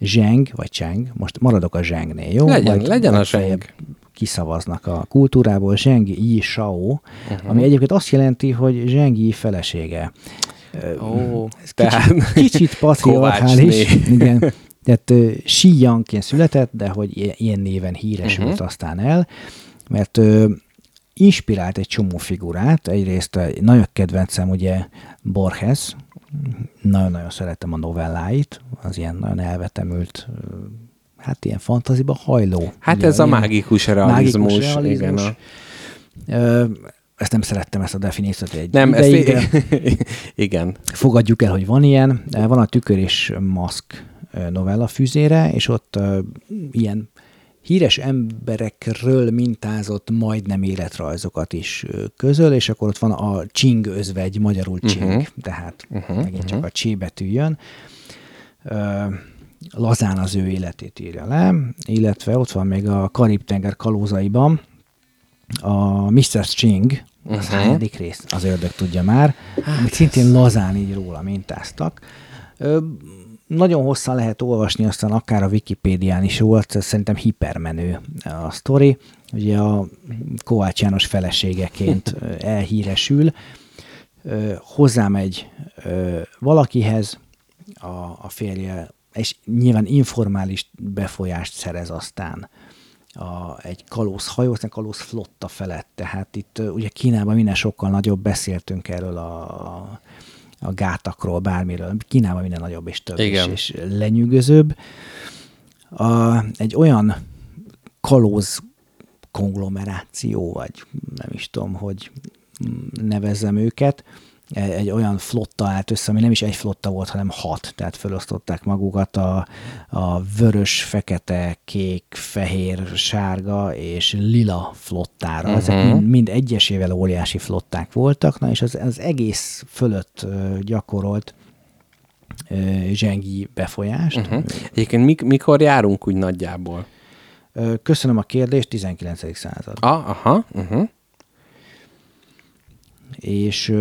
Zseng, vagy Cheng, most maradok a Zsengnél, jó? Legyen, Majd legyen a Zseng. kiszavaznak a kultúrából, Zseng Yi Shao, uh-huh. ami egyébként azt jelenti, hogy Zseng Yi felesége. Ó, Ez tehát kicsit, kicsit patriarchális. Igen. Tehát Xi Yangként született, de hogy ilyen- néven Mhm. uh-huh. aztán el, mert inspirált egy csomó figurát. Egyrészt egy nagyon kedvencem ugye Borges, nagyon-nagyon szeretem a novelláit, az ilyen nagyon elvetemült, hát ilyen fantaziba hajló. hát ugye, ez a mágikus realizmus. mágikus realizmus. Igen, a, ezt nem szerettem, ezt a definíciót egy nem, ezt ideig, de igen. fogadjuk el, hogy van ilyen. Van a Tükör és Maszk novella fűzére, és ott ö, ilyen híres emberekről mintázott majdnem életrajzokat is közöl, és akkor ott van a Csing özvegy, magyarul Csing, Mhm. uh-huh. tehát uh-huh. megint csak a Csé betű jön. Lazán az ő életét írja le, illetve ott van még a Karib-tenger kalózaiban a Mr. Ching, az Mhm. hányadik rész, az ördög tudja már, amit szintén lazán így róla mintáztak. Nagyon hosszan lehet olvasni, aztán akár a Wikipédián is volt, szerintem hipermenő a sztori. Ugye a Kovács János feleségeként ö, elhíresül, ö, hozzámegy valakihez, a, a férje, és nyilván informális befolyást szerez aztán a, egy kalóz hajó, aztán kalóz flotta felett. Tehát itt ugye Kínában minden sokkal nagyobb, beszéltünk erről a, a gátakról, bármiről. Kínában minden nagyobb és több és, Igen. és lenyűgözőbb. A, egy olyan kalóz konglomeráció, vagy nem is tudom, hogy nevezzem őket, egy, olyan flotta állt össze, ami nem is egy flotta volt, hanem hat, tehát felosztották magukat a, a vörös, fekete, kék, fehér, sárga és lila flottára. Uh-huh. Ezek mind, mind egyesével óriási flották voltak, na és az, az egész fölött gyakorolt zsengi befolyást. Uh-huh. Egyébként mik, mikor járunk úgy nagyjából? Köszönöm a kérdést, 19. század. Ah, aha, uh-huh. És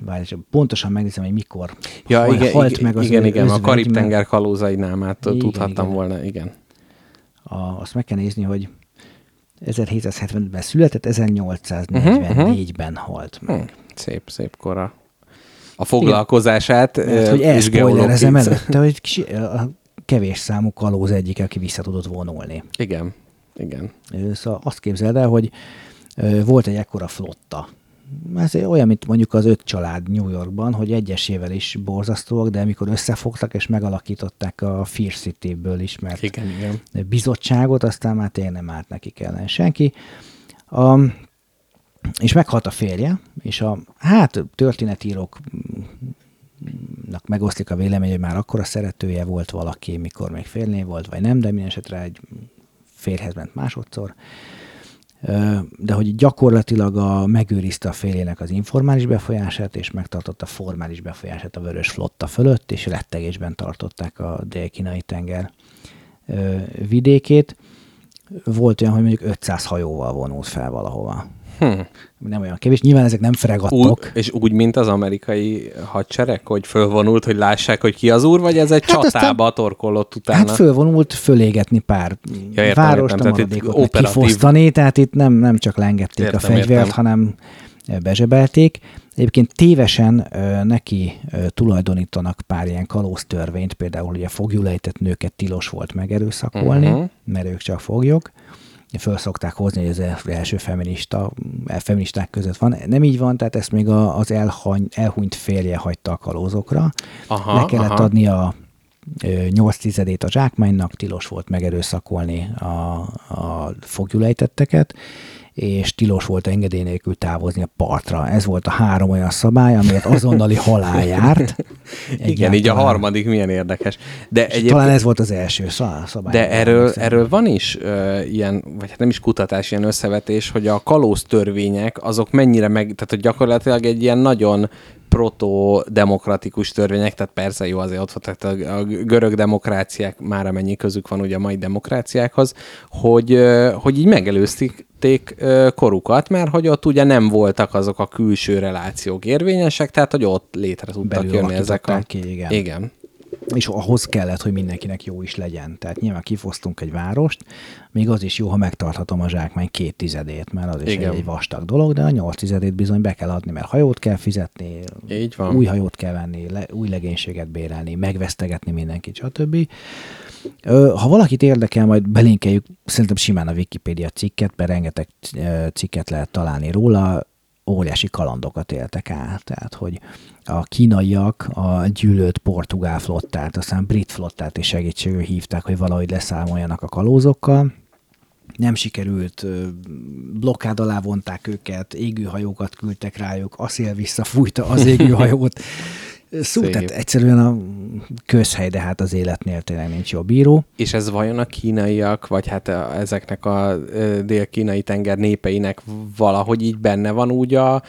várj, pontosan megnézem, hogy mikor ja, hal, igen, halt meg az Igen, igen, a Karib-tenger kalózainál már tudhattam igen. volna, igen. A, azt meg kell nézni, hogy 1770-ben született, 1844-ben uh-huh, halt meg. Hmm, szép, szép kora. A foglalkozását Igen, mert, hogy elspoilerezem előtte, hogy a kevés számú kalóz egyik, aki vissza tudott vonulni. Igen, igen. Szóval azt képzeld el, hogy volt egy ekkora flotta. Ez olyan, mint mondjuk az öt család New Yorkban, hogy egyesével is borzasztóak, de amikor összefogtak és megalakították a Fear City-ből ismert igen, igen. bizottságot, aztán már tényleg nem állt nekik ellen senki. A, és meghalt a férje, és a hát történetírók megosztik a vélemény, hogy már akkor a szeretője volt valaki, mikor még félné volt, vagy nem, de minden esetre egy férhez ment másodszor. De hogy gyakorlatilag a, megőrizte a férjének az informális befolyását, és megtartotta formális befolyását a vörös flotta fölött, és rettegésben tartották a dél-kínai tenger vidékét. Volt olyan, hogy mondjuk 500 hajóval vonult fel valahova. Hm. Nem olyan kevés. Nyilván ezek nem fregattok. Úgy, és úgy, mint az amerikai hadsereg, hogy fölvonult, hogy lássák, hogy ki az úr, vagy ez egy hát csatába aztán, torkolott utána? Hát fölvonult fölégetni pár ja, értem, várost, értem, a maradékot kifosztani, tehát itt nem, nem csak lengették értem, a fegyvert, értem. hanem bezsebelték. Egyébként tévesen ö, neki ö, tulajdonítanak pár ilyen kalóztörvényt, például hogy a fogjulejtett nőket tilos volt megerőszakolni, uh-huh. mert ők csak foglyok föl szokták hozni, hogy az első feminista, feministák között van. Nem így van, tehát ezt még az elhany, elhunyt férje hagyta a kalózokra. Aha, Le kellett aha. adni a 8 tizedét a zsákmánynak, tilos volt megerőszakolni a, a fogjulejtetteket, és tilos volt engedély nélkül távozni a partra. Ez volt a három olyan szabály, amiért azonnali halál járt. Igen, így a harmadik milyen érdekes. De egyéb... Talán ez volt az első szabály. De erről, erről van is uh, ilyen, vagy hát nem is kutatás, ilyen összevetés, hogy a kalóz törvények azok mennyire meg, tehát hogy gyakorlatilag egy ilyen nagyon proto-demokratikus törvények, tehát persze jó azért ott volt, tehát a, a görög demokráciák már amennyi közük van ugye a mai demokráciákhoz, hogy, hogy így megelőzték korukat, mert hogy ott ugye nem voltak azok a külső relációk érvényesek, tehát hogy ott létre tudtak Belül jönni ezek a... Ki, igen. igen és ahhoz kellett, hogy mindenkinek jó is legyen. Tehát nyilván kifosztunk egy várost, még az is jó, ha megtarthatom a zsákmány két tizedét, mert az is egy, egy vastag dolog, de a nyolc tizedét bizony be kell adni, mert hajót kell fizetni, Így van. új hajót kell venni, le, új legénységet bérelni, megvesztegetni mindenkit, stb. Ha valakit érdekel, majd belinkeljük szerintem simán a Wikipédia cikket, mert rengeteg cikket lehet találni róla, óriási kalandokat éltek át, tehát hogy a kínaiak a gyűlölt portugál flottát, aztán brit flottát is segítségül hívták, hogy valahogy leszámoljanak a kalózokkal. Nem sikerült, blokkád alá vonták őket, égőhajókat küldtek rájuk, a szél visszafújta az égőhajót. Szó, Szép. tehát egyszerűen a közhely, de hát az életnél tényleg nincs jó bíró. És ez vajon a kínaiak, vagy hát a, ezeknek a dél-kínai tenger népeinek valahogy így benne van úgy a, a,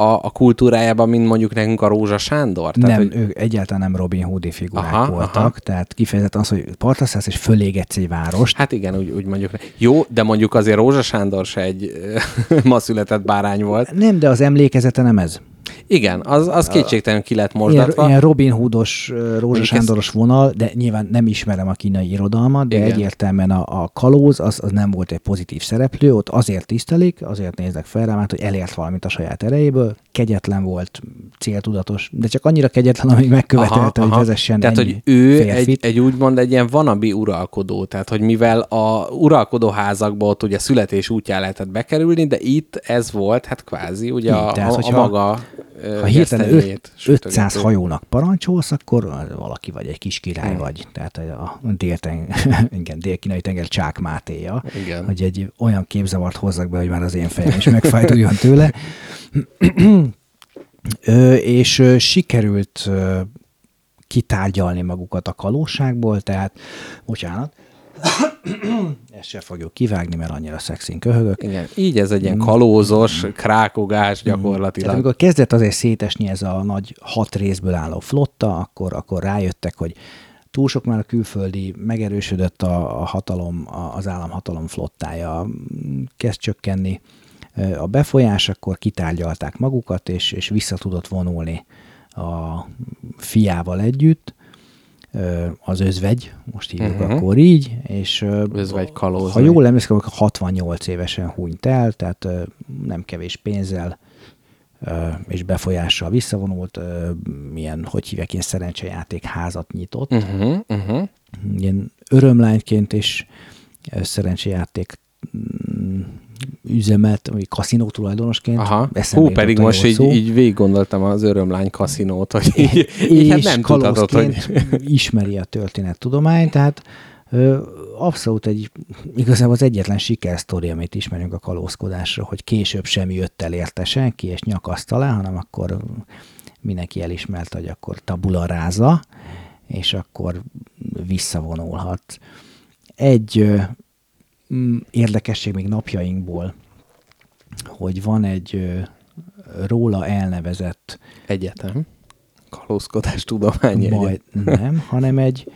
a kultúrájában, mint mondjuk nekünk a Rózsa Sándor? Tehát, nem, hogy... ők egyáltalán nem Robin Hoodi figurák aha, voltak, aha. tehát kifejezetten az, hogy partaszász és fölégetsz egy várost. Hát igen, úgy, úgy mondjuk. Jó, de mondjuk azért Rózsa Sándor se egy ma született bárány volt. Nem, de az emlékezete nem ez. Igen, az, az kétségtelenül ki lett mosdatva. Ilyen, ilyen Robin Hoodos, Rózsa Sándoros vonal, de nyilván nem ismerem a kínai irodalmat, de Igen. egyértelműen a, a kalóz az, az nem volt egy pozitív szereplő, ott azért tisztelik, azért néznek fel rá, hogy elért valamit a saját erejéből, kegyetlen volt, céltudatos, de csak annyira kegyetlen, amíg megkövetelte, aha, hogy vezessen Tehát, hogy ő egy, egy úgymond egy ilyen vanabi uralkodó, tehát, hogy mivel a uralkodó házakba ott ugye születés útján lehetett bekerülni, de itt ez volt, hát kvázi ugye Így, a, tehát, a, a maga ha hirtelen 500 hajónak parancsolsz, akkor valaki vagy egy kis király hmm. vagy. Tehát a délten, igen, dél-kínai tenger Csák Mátéja, igen. hogy egy olyan képzavart hozzak be, hogy már az én fejem is megfájduljon tőle. Ö, és ö, sikerült ö, kitárgyalni magukat a kalóságból, tehát, bocsánat, ezt se fogjuk kivágni, mert annyira szexin köhögök. Igen, így ez egy ilyen kalózos krákogás gyakorlatilag. Tehát amikor kezdett azért szétesni ez a nagy hat részből álló flotta, akkor, akkor rájöttek, hogy túl sok már a külföldi, megerősödött a, a hatalom, a- az államhatalom flottája, mm, kezd csökkenni a befolyás, akkor kitárgyalták magukat, és, és vissza tudott vonulni a fiával együtt, az özvegy, most hívjuk uh-huh. akkor így, és Özvegy kalóz. ha jól emlékszem, akkor 68 évesen hunyt el, tehát nem kevés pénzzel és befolyással visszavonult, milyen, hogy hívják, ilyen szerencsejáték házat nyitott. Uh-huh, uh-huh. Ilyen örömlányként és szerencsejáték üzemet, vagy kaszinó tulajdonosként. Aha. Hú, pedig most így, szó. így végig gondoltam az örömlány kaszinót, hogy így, így hát nem tudhatod, hogy... ismeri a történettudományt, tehát ö, abszolút egy, igazából az egyetlen sikersztori, amit ismerünk a kalózkodásra, hogy később sem jött el érte senki, és nyakaszt alá, hanem akkor mindenki elismerte, hogy akkor tabula ráza, és akkor visszavonulhat. Egy érdekesség még napjainkból, hogy van egy róla elnevezett Egyetem. Kalózkodás tudományi Majd egyetem. nem, hanem egy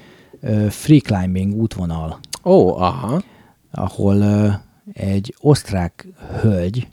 free climbing útvonal, Ó, aha. ahol egy osztrák hölgy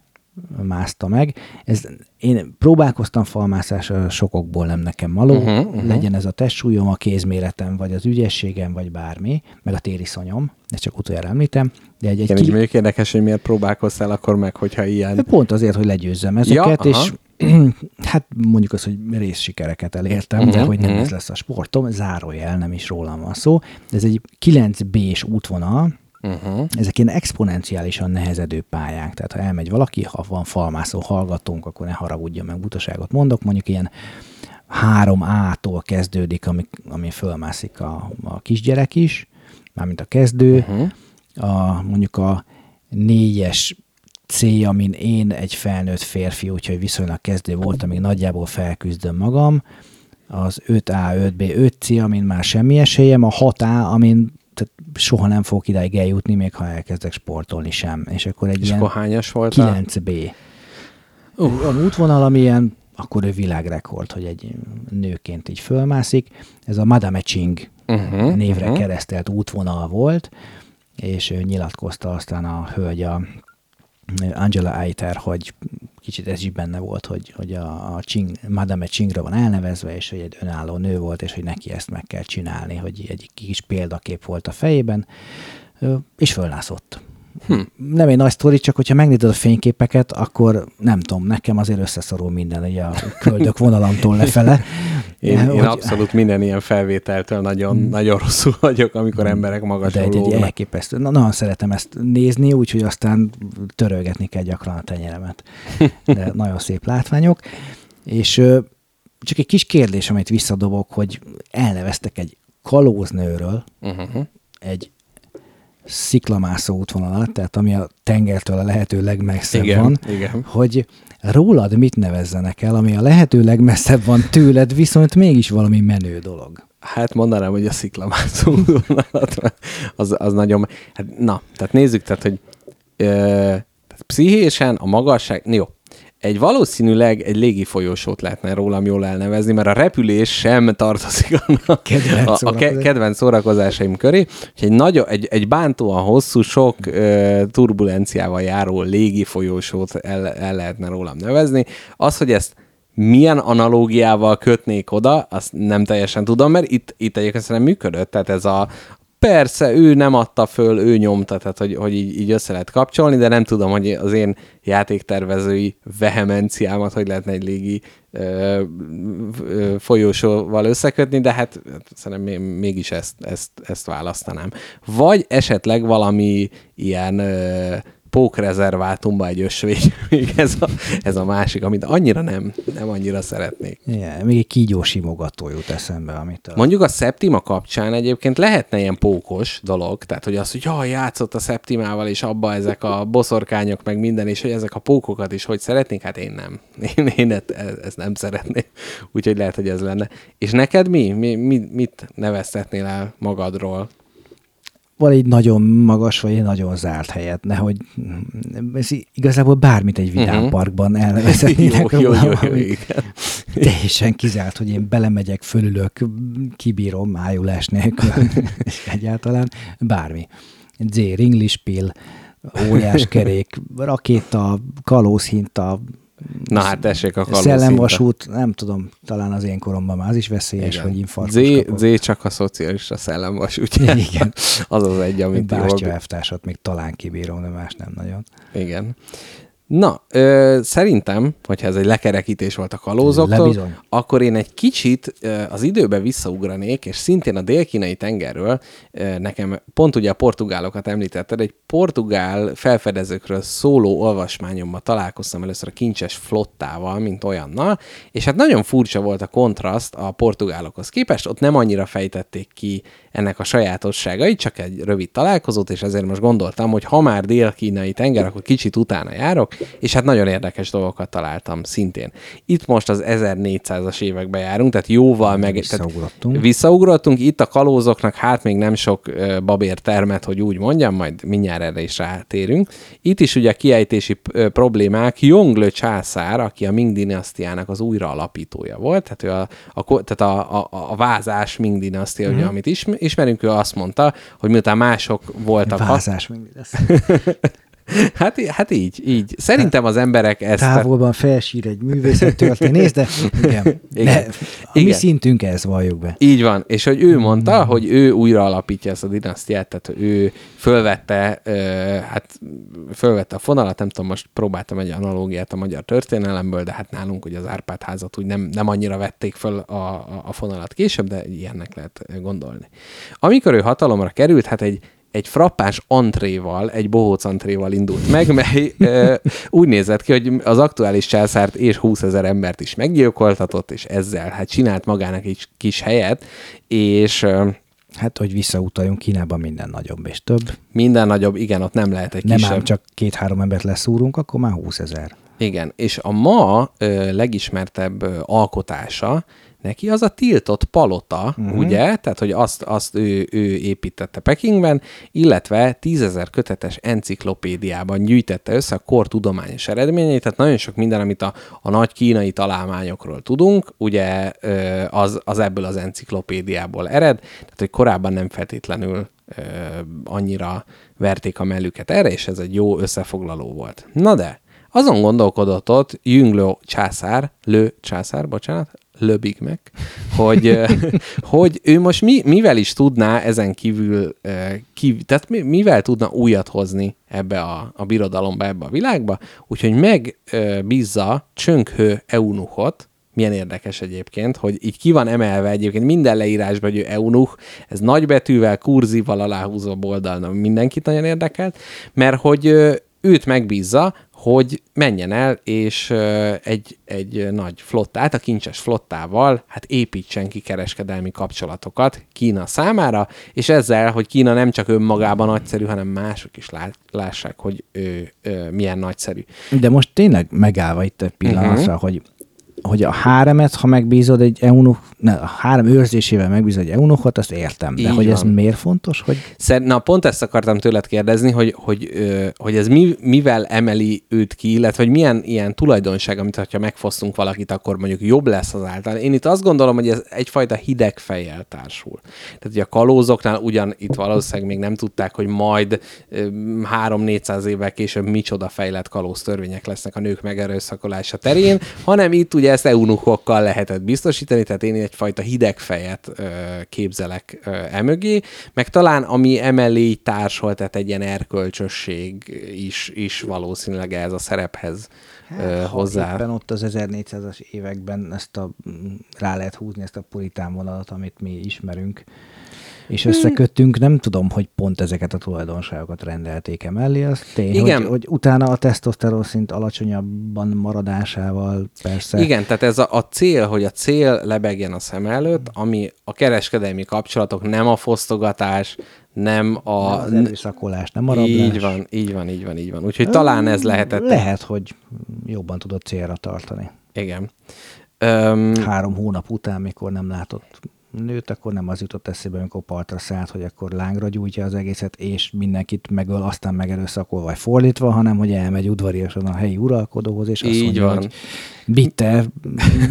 mászta meg. Ez, én próbálkoztam falmászásra, sokokból nem nekem való, uh-huh, uh-huh. legyen ez a testsúlyom, a kézméretem, vagy az ügyességem, vagy bármi, meg a tériszonyom, ezt csak utoljára említem, de egy, egy Igen, ki, mondjuk érdekes, hogy miért próbálkoztál akkor meg, hogyha ilyen... de pont azért, hogy legyőzzem ezeket, Ja, és hát mondjuk az, hogy részsikereket elértem, uh-huh, de Mhm, hogy nem mhm. ez lesz a sportom, zárójel, nem is rólam van szó, de ez egy 9B-s útvonal, Uh-huh. ezek ilyen exponenciálisan nehezedő pályák, tehát ha elmegy valaki, ha van falmászó hallgatónk, akkor ne haragudjon meg, butaságot mondok, mondjuk ilyen 3A-tól kezdődik, ami, ami fölmászik a, a kisgyerek is, mármint a kezdő, uh-huh. a, mondjuk a négyes C, amin én egy felnőtt férfi, úgyhogy viszonylag kezdő voltam, még nagyjából felküzdöm magam, az 5A, 5B, 5C, amin már semmi esélyem, a 6A, amin soha nem fogok idáig eljutni, még ha elkezdek sportolni sem. És akkor egy És ilyen akkor hányas voltál? 9B. Uh. Van útvonal, ami ilyen, akkor ő világrekord, hogy egy nőként így fölmászik. Ez a Madame Ching Uh-huh. névre uh-huh. keresztelt útvonal volt, és ő nyilatkozta aztán a hölgy, a Angela Eiter, hogy kicsit ez is benne volt, hogy, hogy a, a Ching, Madame Chingra van elnevezve, és hogy egy önálló nő volt, és hogy neki ezt meg kell csinálni, hogy egy kis példakép volt a fejében, és fölnászott. Hm. Nem egy nagy sztori, csak hogyha megnézed a fényképeket, akkor nem tudom, nekem azért összeszorul minden, ugye a köldök vonalamtól lefele. Én, hogy- én abszolút minden ilyen felvételtől nagyon, nagyon rosszul vagyok, amikor emberek De magasan egy, egy elképesztő. Na, nagyon szeretem ezt nézni, úgyhogy aztán törölgetni kell gyakran a tenyeremet. De nagyon szép látványok. És csak egy kis kérdés, amit visszadobok, hogy elneveztek egy kalóznőről Uh-huh. egy sziklamászó útvonalat, tehát ami a tengertől a lehető legmesszebb Igen, van, igen. hogy rólad mit nevezzenek el, ami a lehető legmesszebb van tőled, viszont mégis valami menő dolog. Hát mondanám, hogy a sziklamászó vonalat, az, az nagyon... Hát, na, tehát nézzük, tehát, hogy ö, tehát pszichésen a magasság... Jó, egy valószínűleg egy légi folyósót lehetne rólam jól elnevezni, mert a repülés sem tartozik annak Kedvenc a, a ke- kedvenc szórakozásaim köré. Egy, nagy, egy, egy bántóan hosszú, sok ö, turbulenciával járó légi folyósót el, el lehetne rólam nevezni. Az, hogy ezt milyen analógiával kötnék oda, azt nem teljesen tudom, mert itt, itt egyébként szerintem működött, tehát ez a persze, ő nem adta föl, ő nyomta, tehát hogy, hogy így, így össze lehet kapcsolni, de nem tudom, hogy az én játéktervezői vehemenciámat hogy lehetne egy légi ö, ö, folyósóval összekötni, de hát szerintem még- mégis ezt, ezt, ezt választanám. Vagy esetleg valami ilyen ö, pókrezervátumba egy ösvény, még ez a, ez a másik, amit annyira nem, nem annyira szeretnék. Igen, még egy kígyó simogató jut eszembe, amit a... Mondjuk a Septima kapcsán egyébként lehetne ilyen pókos dolog, tehát hogy az, hogy jaj, játszott a Septimával, és abba ezek a boszorkányok, meg minden, és hogy ezek a pókokat is hogy szeretnék, hát én nem. Én, én ezt, ezt nem szeretném. Úgyhogy lehet, hogy ez lenne. És neked mi? mi, mi mit neveztetnél el magadról? Van egy nagyon magas, vagy egy nagyon zárt helyet, nehogy ez igazából bármit egy vidámparkban elnevezhetnének. jó, jó, jó, jó, igen. Teljesen kizárt, hogy én belemegyek, fölülök, kibírom ájulás nélkül, egyáltalán bármi. Z, ringlispill, óriáskerék, rakéta, kalózhinta, Na hát tessék a Szellemvasút, nem tudom, talán az én koromban már az is veszélyes, Igen. hogy infarktus Z, Z csak a szocialista szellemvasút. Igen. az az egy, amit Bástya elvtársat még talán kibírom, de más nem nagyon. Igen. Na, ö, szerintem, hogyha ez egy lekerekítés volt a kalózoktól, akkor én egy kicsit ö, az időbe visszaugranék, és szintén a dél-kínai tengerről, ö, nekem pont ugye a portugálokat említetted, egy portugál felfedezőkről szóló olvasmányomban találkoztam először a kincses flottával, mint olyannal, és hát nagyon furcsa volt a kontraszt a portugálokhoz képest, ott nem annyira fejtették ki ennek a sajátosságait, csak egy rövid találkozót, és ezért most gondoltam, hogy ha már dél-kínai tenger, akkor kicsit utána járok, és hát nagyon érdekes dolgokat találtam szintén. Itt most az 1400-as évekbe járunk, tehát jóval meg... Visszaugrottunk. Tehát visszaugrottunk, itt a kalózoknak hát még nem sok babér termet, hogy úgy mondjam, majd mindjárt erre is rátérünk. Itt is ugye kiejtési problémák. Yongle császár, aki a Ming dinasztiának az újraalapítója volt, tehát, ő a, a, tehát a, a, a vázás Ming dinasztia, mm-hmm. ugye, mhm. amit ismerünk, ő azt mondta, hogy miután mások voltak... Vázás Ming dinasztia. Hát, hát így, így. Szerintem az emberek ezt... Távolban felsír egy művészettörténész, de igen, igen. De a igen. mi szintünk ez, valljuk be. Így van, és hogy ő mondta, mm. hogy ő újra alapítja ezt a dinasztiát, tehát ő fölvette, hát fölvette a fonalat, nem tudom, most próbáltam egy analógiát a magyar történelemből, de hát nálunk ugye az Árpád házat úgy nem, nem annyira vették föl a, a, a fonalat később, de ilyennek lehet gondolni. Amikor ő hatalomra került, hát egy egy frappás antréval, egy bohóc antréval indult meg, mely e, úgy nézett ki, hogy az aktuális császárt és 20 ezer embert is meggyilkoltatott, és ezzel hát csinált magának egy kis helyet, és e, Hát, hogy visszautaljunk Kínában minden nagyobb és több. Minden nagyobb, igen, ott nem lehet egy nem kisebb. Nem csak két-három embert leszúrunk, akkor már 20 ezer. Igen, és a ma ö, legismertebb ö, alkotása neki az a tiltott palota, uh-huh. ugye, tehát hogy azt, azt ő, ő építette Pekingben, illetve tízezer kötetes enciklopédiában gyűjtette össze a kor tudományos eredményeit, tehát nagyon sok minden, amit a, a nagy kínai találmányokról tudunk, ugye az, az ebből az enciklopédiából ered, tehát hogy korábban nem feltétlenül annyira verték a mellüket erre, és ez egy jó összefoglaló volt. Na de, azon gondolkodott ott Jünglő császár, Lő császár, bocsánat, Le Big Mac, hogy, hogy ő most mi, mivel is tudná ezen kívül, kiv, tehát mivel tudna újat hozni ebbe a, a birodalomba, ebbe a világba, úgyhogy megbízza Csönkhő eunuchot, milyen érdekes egyébként, hogy így ki van emelve egyébként minden leírásban, hogy ő eunuch, ez nagybetűvel, kurzival aláhúzva boldalna mindenkit nagyon érdekelt, mert hogy őt megbízza, hogy menjen el, és egy, egy nagy flottát, a kincses flottával, hát építsen ki kereskedelmi kapcsolatokat Kína számára, és ezzel, hogy Kína nem csak önmagában nagyszerű, hanem mások is lássák, hogy ő, ő milyen nagyszerű. De most tényleg megállva itt egy pillanatra, uh-huh. hogy hogy a háremet, ha megbízod egy eunuch, ne, a hárem őrzésével megbízod egy eunuchot, azt értem. De Így hogy van. ez miért fontos? Hogy... Szer, na, pont ezt akartam tőled kérdezni, hogy, hogy, hogy ez mi, mivel emeli őt ki, illetve hogy milyen ilyen tulajdonság, amit ha megfosztunk valakit, akkor mondjuk jobb lesz az által. Én itt azt gondolom, hogy ez egyfajta hideg fejjel társul. Tehát ugye a kalózoknál ugyan itt valószínűleg még nem tudták, hogy majd 3-400 évvel később micsoda fejlett kalóz törvények lesznek a nők megerőszakolása terén, hanem itt ugye ezt eunuchokkal lehetett biztosítani, tehát én egyfajta hideg fejet ö, képzelek ö, emögé, meg talán ami emellé társolt, tehát egy ilyen erkölcsösség is, is valószínűleg ez a szerephez hát, hozzá. Éppen ott az 1400-as években ezt a, rá lehet húzni ezt a puritán vonalat, amit mi ismerünk, és összeköttünk, nem tudom, hogy pont ezeket a tulajdonságokat rendelték-e mellé, az tény, Igen. Hogy, hogy utána a tesztoszteron szint alacsonyabban maradásával persze. Igen, tehát ez a, a cél, hogy a cél lebegjen a szem előtt, ami a kereskedelmi kapcsolatok, nem a fosztogatás, nem a... Nem az erőszakolás, nem a rablás. Így van, így van, így van, így van. Úgyhogy talán ez lehetett. Lehet, hogy jobban tudott célra tartani. Igen. Öm, Három hónap után, mikor nem látott nőt, akkor nem az jutott eszébe, amikor partra szállt, hogy akkor lángra gyújtja az egészet, és mindenkit megöl, aztán megerőszakol, vagy fordítva, hanem hogy elmegy udvariasan a helyi uralkodóhoz, és azt Így mondja, van. hogy bitte,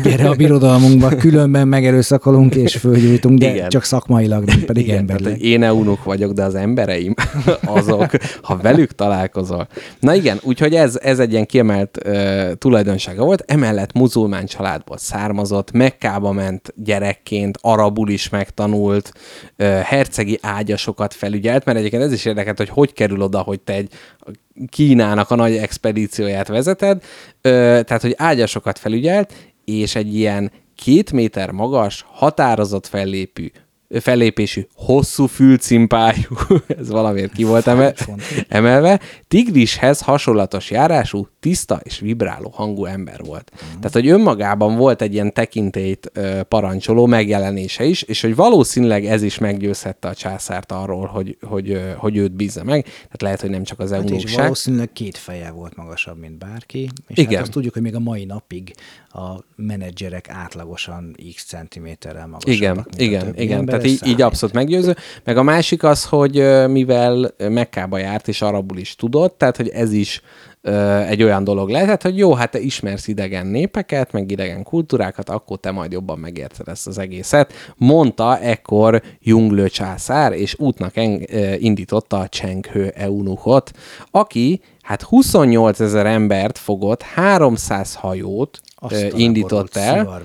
gyere a birodalmunkba, különben megerőszakolunk és fölgyújtunk, de Igen. csak szakmailag, nem pedig Igen, tehát, emberileg. hogy én eunuk vagyok, de az embereim azok, ha velük találkozol. Na igen, úgyhogy ez, ez egy ilyen kiemelt uh, tulajdonsága volt. Emellett muzulmán családból származott, Mekkába ment gyerekként, arabul is megtanult, hercegi ágyasokat felügyelt, mert egyébként ez is érdekelt, hogy hogy kerül oda, hogy te egy Kínának a nagy expedícióját vezeted, tehát, hogy ágyasokat felügyelt, és egy ilyen két méter magas, határozott fellépő, fellépésű, hosszú fülcimpájú, ez valamiért ki volt emel, emelve, tigrishez hasonlatos járású, tiszta és vibráló hangú ember volt. Tehát, hogy önmagában volt egy ilyen tekintélyt ö, parancsoló megjelenése is, és hogy valószínűleg ez is meggyőzhette a császárt arról, hogy, hogy, ö, hogy őt bízza meg. Tehát lehet, hogy nem csak az Hát és eunuchság. valószínűleg két feje volt magasabb, mint bárki. És Igen. Hát azt tudjuk, hogy még a mai napig a menedzserek átlagosan x centiméterrel magasabbak. Igen, igen, igen. ember, Tehát így, így abszolút meggyőző. Meg a másik az, hogy mivel Mekkába járt és arabul is tudott, tehát hogy ez is egy olyan dolog lehetett, hogy jó, hát te ismersz idegen népeket, meg idegen kultúrákat, akkor te majd jobban megérted ezt az egészet. Mondta ekkor Junglő császár, és útnak en, indította a Csenghő eunuchot, aki hát 28 ezer embert fogott, 300 hajót Azt ö, a indított el,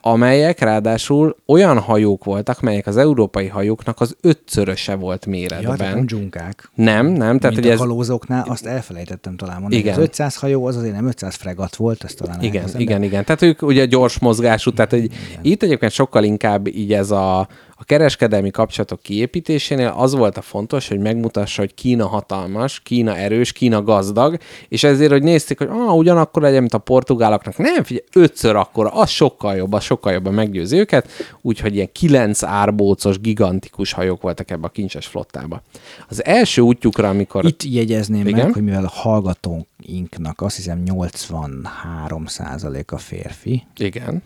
amelyek ráadásul olyan hajók voltak, melyek az európai hajóknak az ötszöröse volt Ja, méretben. tehát nem dzsunkák. nem, nem, tehát hogy Mint ez... a kalózoknál, azt elfelejtettem talán mondani. Igen. Az 500 hajó az azért nem 500 fregat volt, ezt talán Igen, elkezdem, igen, igen. Tehát ők ugye gyors mozgású, tehát hogy itt egyébként sokkal inkább így ez a, a kereskedelmi kapcsolatok kiépítésénél az volt a fontos, hogy megmutassa, hogy Kína hatalmas, Kína erős, Kína gazdag, és ezért, hogy nézték, hogy ah, ugyanakkor legyen, mint a portugáloknak. Nem, figyelj, ötször akkora, az sokkal jobb, az sokkal jobban meggyőzi őket, úgyhogy ilyen kilenc árbócos, gigantikus hajók voltak ebbe a kincses flottába. Az első útjukra, amikor... Itt jegyezném Igen? meg, hogy mivel a hallgatóinknak azt hiszem 83 a férfi, Igen.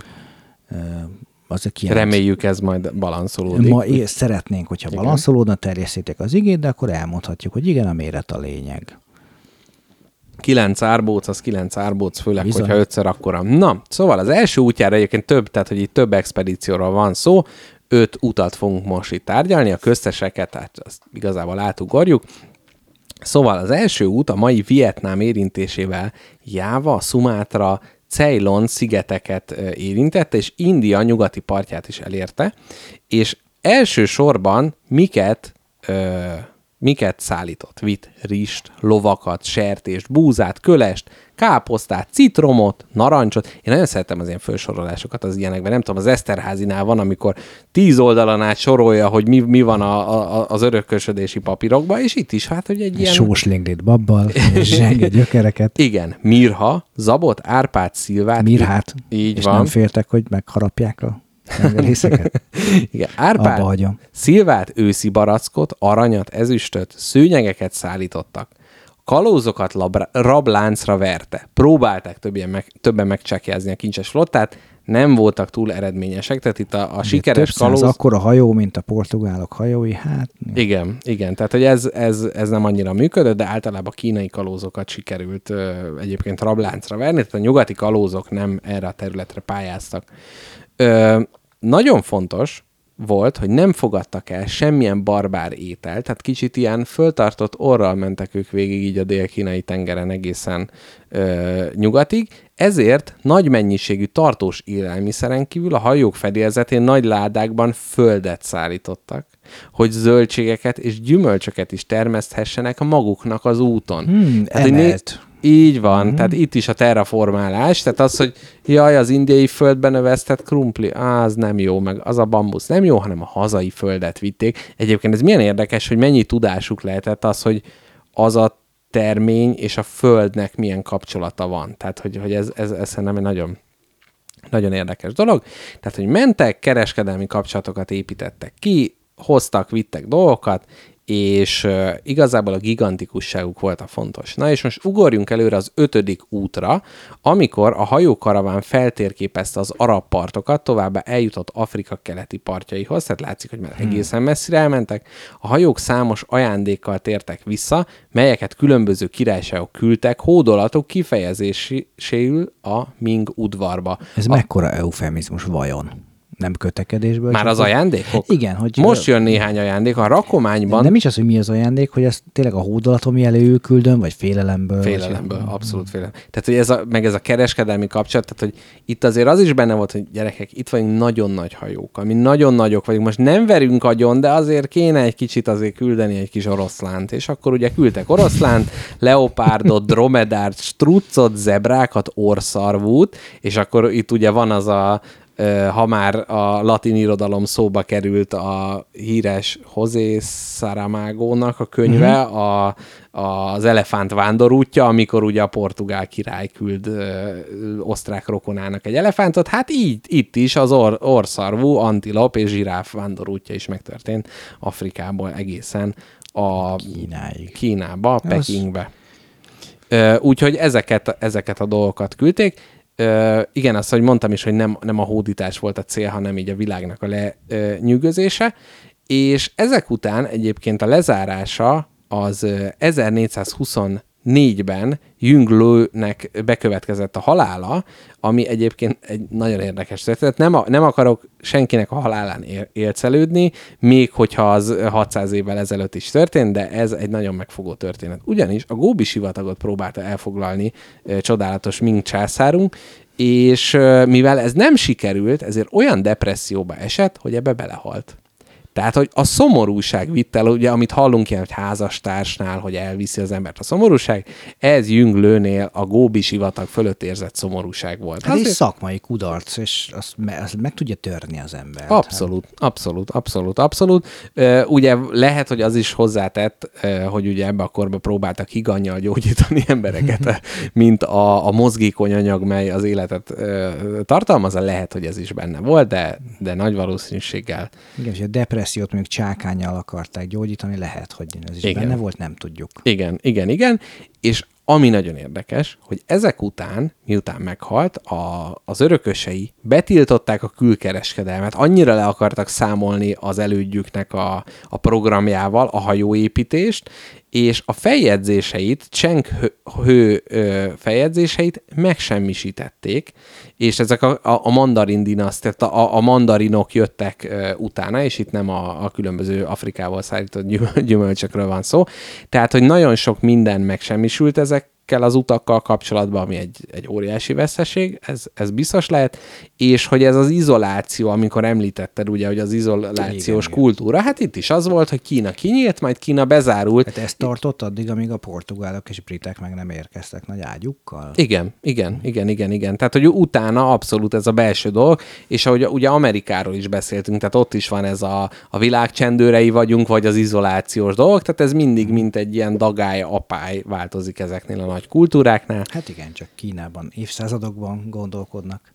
az a kiemelt. Reméljük ez majd balanszolódik. Ma szeretnénk, hogyha balanszolódna, terjesztétek az igét, de akkor elmondhatjuk, hogy igen, a méret a lényeg. Kilenc árbóc, az kilenc árbóc, főleg, Bizony. hogyha ötször akkora. Na, szóval az első útjára egyébként több, tehát hogy itt több expedícióról van szó, öt utat fogunk most itt tárgyalni, a közteseket, tehát azt igazából átugorjuk. Szóval az első út a mai Vietnám érintésével Jáva, Sumatra, Ceylon szigeteket érintette, és India nyugati partját is elérte, és elsősorban miket, ö, miket szállított? Vitt, rist, lovakat, sertést, búzát, kölest, káposztát, citromot, narancsot. Én nagyon szeretem az ilyen felsorolásokat az ilyenekben. Nem tudom, az Eszterházinál van, amikor tíz oldalon át sorolja, hogy mi, mi van a, a, az örökösödési papírokban, és itt is hát, hogy egy Ilyen... Sós linglit babbal, zsenge gyökereket, Igen, Mirha, Zabot, Árpád, Szilvát. mirhát, Így és van. nem féltek, hogy megharapják a tengerészeket. Igen, Árpád, Abba hagyom. Szilvát, őszi barackot, aranyat, ezüstöt, szőnyegeket szállítottak. Kalózokat labra, rabláncra verte. Próbálták többen, meg, többen megcsekjázni a kincses flottát, nem voltak túl eredményesek, tehát itt a, a sikeres Több kalóz... akkora hajó, mint a portugálok hajói, hát Igen, igen, tehát hogy ez, ez, ez nem annyira működött, de általában a kínai kalózokat sikerült ö, egyébként rabláncra verni, tehát a nyugati kalózok nem erre a területre pályáztak. Ö, nagyon fontos volt, hogy nem fogadtak el semmilyen barbár ételt, tehát kicsit ilyen föltartott orral mentek ők végig így a dél-kínai tengeren egészen ö, nyugatig, ezért nagy mennyiségű tartós élelmiszeren kívül a hajók fedélzetén nagy ládákban földet szállítottak, hogy zöldségeket és gyümölcsöket is termeszthessenek maguknak az úton. hmm, Hát, hogy né- emelt Így van, mm. tehát itt is a terraformálás, tehát az, hogy jaj, az indiai földben növesztett krumpli, á, az nem jó, meg az a bambusz nem jó, hanem a hazai földet vitték. Egyébként ez milyen érdekes, hogy mennyi tudásuk lehetett az, hogy az a termény és a földnek milyen kapcsolata van. Tehát, hogy, hogy ez, ez, ez szerintem egy nagyon, nagyon érdekes dolog. Tehát, hogy mentek, kereskedelmi kapcsolatokat építettek ki, hoztak, vittek dolgokat, és uh, igazából a gigantikusságuk volt a fontos. Na és most ugorjunk előre az ötödik útra, amikor a hajókaraván feltérképezte az arab partokat, továbbá eljutott Afrika keleti partjaihoz, tehát látszik, hogy már hmm. egészen messzire elmentek. A hajók számos ajándékkal tértek vissza, melyeket különböző királyságok küldtek hódolatok kifejezéséül a Ming udvarba. Ez a... mekkora eufemizmus vajon? Nem kötekedésből. Már az ajándékok? Igen. Hogy Most jön néhány ajándék. A rakományban... Nem is az, hogy mi az ajándék, hogy ez tényleg a hódolatom jelő küldöm, vagy félelemből. Félelemből, vagy... abszolút félelem. Tehát, hogy ez a, meg ez a kereskedelmi kapcsolat, tehát, hogy itt azért az is benne volt, hogy gyerekek, itt vagyunk nagyon nagy hajók, ami nagyon nagyok vagyunk. Most nem verünk agyon, de azért kéne egy kicsit azért küldeni egy kis oroszlánt. És akkor ugye küldtek oroszlánt, leopárdot, dromedárt, struccot, zebrákat, orszarvút, és akkor itt ugye van az a ha már a latin irodalom szóba került a híres José Saramago-nak a könyve, uh-huh. a, az elefánt vándorútja, amikor ugye a portugál király küld ö, osztrák rokonának egy elefántot, hát így itt is az or, orszarvú, antilop és zsiráf vándorútja is megtörtént Afrikából egészen a Kínáig. Kínába, Pekingbe. Úgyhogy ezeket, ezeket a dolgokat küldték Ö, igen, azt, hogy mondtam is, hogy nem, nem a hódítás volt a cél, hanem így a világnak a lenyűgözése, és ezek után egyébként a lezárása az 1424-ben Jünglőnek bekövetkezett a halála, ami egyébként egy nagyon érdekes történet. Nem, nem akarok senkinek a halálán élcelődni, még hogyha az 600 évvel ezelőtt is történt, de ez egy nagyon megfogó történet. Ugyanis a Góbi sivatagot próbálta elfoglalni e, csodálatos Ming császárunk, és e, mivel ez nem sikerült, ezért olyan depresszióba esett, hogy ebbe belehalt. Tehát, hogy a szomorúság vitt el, ugye, amit hallunk ilyen, hogy házastársnál, hogy elviszi az embert a szomorúság, ez Jünglőnél a Góbi sivatag fölött érzett szomorúság volt. Hát Azért... egy szakmai kudarc, és azt, me, azt meg tudja törni az ember. Abszolút, hát. abszolút, abszolút, abszolút. Ugye lehet, hogy az is hozzátett, hogy ugye ebbe a korba próbáltak higannyal gyógyítani embereket, mint a, a mozgékony anyag, mely az életet tartalmazza. Lehet, hogy ez is benne volt, de, de nagy valószínűséggel. Igen, és a depressziót mondjuk csákányjal akarták gyógyítani, lehet, hogy ez is igen. benne volt, nem tudjuk. Igen, igen, igen, és ami nagyon érdekes, hogy ezek után, miután meghalt, a, az örökösei betiltották a külkereskedelmet, annyira le akartak számolni az elődjüknek a, a programjával, a hajóépítést, és a feljegyzéseit, Cseng hő feljegyzéseit megsemmisítették, és ezek a, a, a mandarin dinaszt, tehát a, a mandarinok jöttek ö, utána, és itt nem a, a különböző Afrikával szállított gyümölcsökről van szó. Tehát, hogy nagyon sok minden megsemmisült ezek kell az utakkal kapcsolatban, ami egy, egy óriási veszeség, ez, ez biztos lehet, és hogy ez az izoláció, amikor említetted ugye, hogy az izolációs igen, kultúra, hát itt is az volt, hogy Kína kinyílt, majd Kína bezárult. Hát ez tartott addig, amíg a portugálok és britek meg nem érkeztek nagy ágyukkal? Igen, igen, igen, igen, igen. Tehát, hogy utána abszolút ez a belső dolog, és ahogy ugye Amerikáról is beszéltünk, tehát ott is van ez a, a világ csendőrei vagyunk, vagy az izolációs dolog, tehát ez mindig mint egy ilyen dagály, apály változik ezeknél a nagy kultúráknál. Hát igen, csak Kínában évszázadokban gondolkodnak.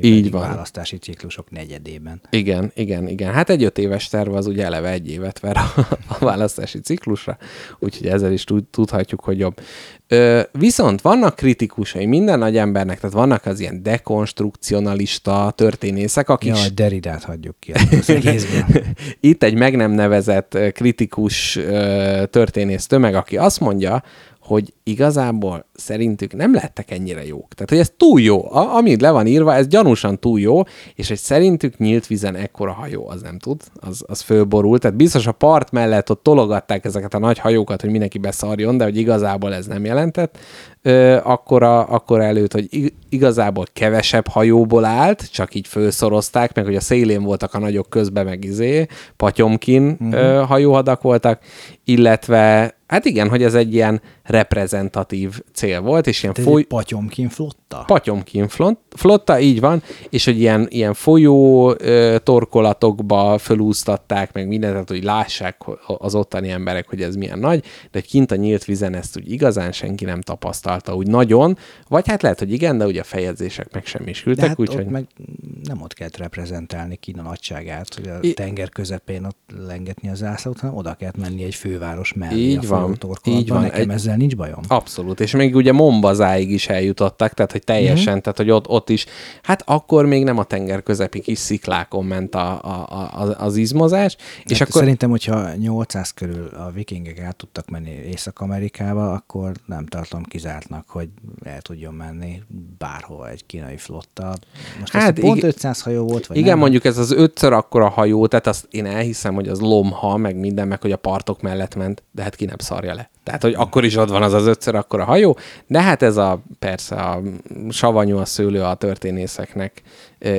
Így van. választási ciklusok negyedében. Igen, igen, igen. Hát egy öt éves terv az ugye eleve egy évet ver a, a választási ciklusra, úgyhogy ezzel is tudhatjuk, hogy jobb. Ö, viszont vannak kritikusai minden nagy embernek, tehát vannak az ilyen dekonstrukcionalista történészek, akik... Jaj, Deridát hagyjuk ki Itt egy meg nem nevezett kritikus történész tömeg, aki azt mondja, hogy igazából szerintük nem lettek ennyire jók. Tehát, hogy ez túl jó. A, amit le van írva, ez gyanúsan túl jó, és hogy szerintük nyílt vízen ekkora hajó, az nem tud, az, az fölborult. Tehát biztos a part mellett ott tologatták ezeket a nagy hajókat, hogy mindenki beszarjon, de hogy igazából ez nem jelentett ö, akkora, akkora előtt, hogy igazából kevesebb hajóból állt, csak így főszorozták, meg hogy a szélén voltak a nagyok közben, meg izé, patyomkin uh-huh. ö, hajóhadak voltak, illetve Hát igen, hogy ez egy ilyen reprezentatív cél volt, és ilyen Ez foly... Patyomkin flotta? Patyomkin flot- flotta, így van, és hogy ilyen, ilyen folyó ö, torkolatokba fölúztatták, meg mindent, tehát, hogy lássák az ottani emberek, hogy ez milyen nagy, de kint a nyílt vízen ezt úgy igazán senki nem tapasztalta úgy nagyon, vagy hát lehet, hogy igen, de ugye a feljegyzések meg De semmisültek, hát úgyhogy... meg nem ott kellett reprezentálni Kína nagyságát, hogy a I- tenger közepén ott lengetni az zászlót, hanem oda kellett menni egy főváros mellé Így a van, így van. Nekem Egy- ezzel nincs bajom. Abszolút, és még ugye Mombazáig is eljutottak, tehát hogy teljesen, Mhm. tehát hogy ott, ott is, hát akkor még nem a tenger közepi kis sziklákon ment a, a, a, az izmozás, és Hát akkor... Szerintem, hogyha 800 körül a vikingek át tudtak menni Észak-Amerikába, akkor nem tartom kizártnak, hogy el tudjon menni bárhova egy kínai flotta. Most hát ez pont igen- 500 hajó volt, vagy Igen, nem? mondjuk ez az ötször akkora hajó, tehát azt én elhiszem, hogy az lomha, meg minden, meg hogy a partok mellett ment, de hát ki nem szarja le. Tehát, hogy akkor is ott van az az ötször akkora hajó, de hát ez a persze a savanyú a szőlő a történészeknek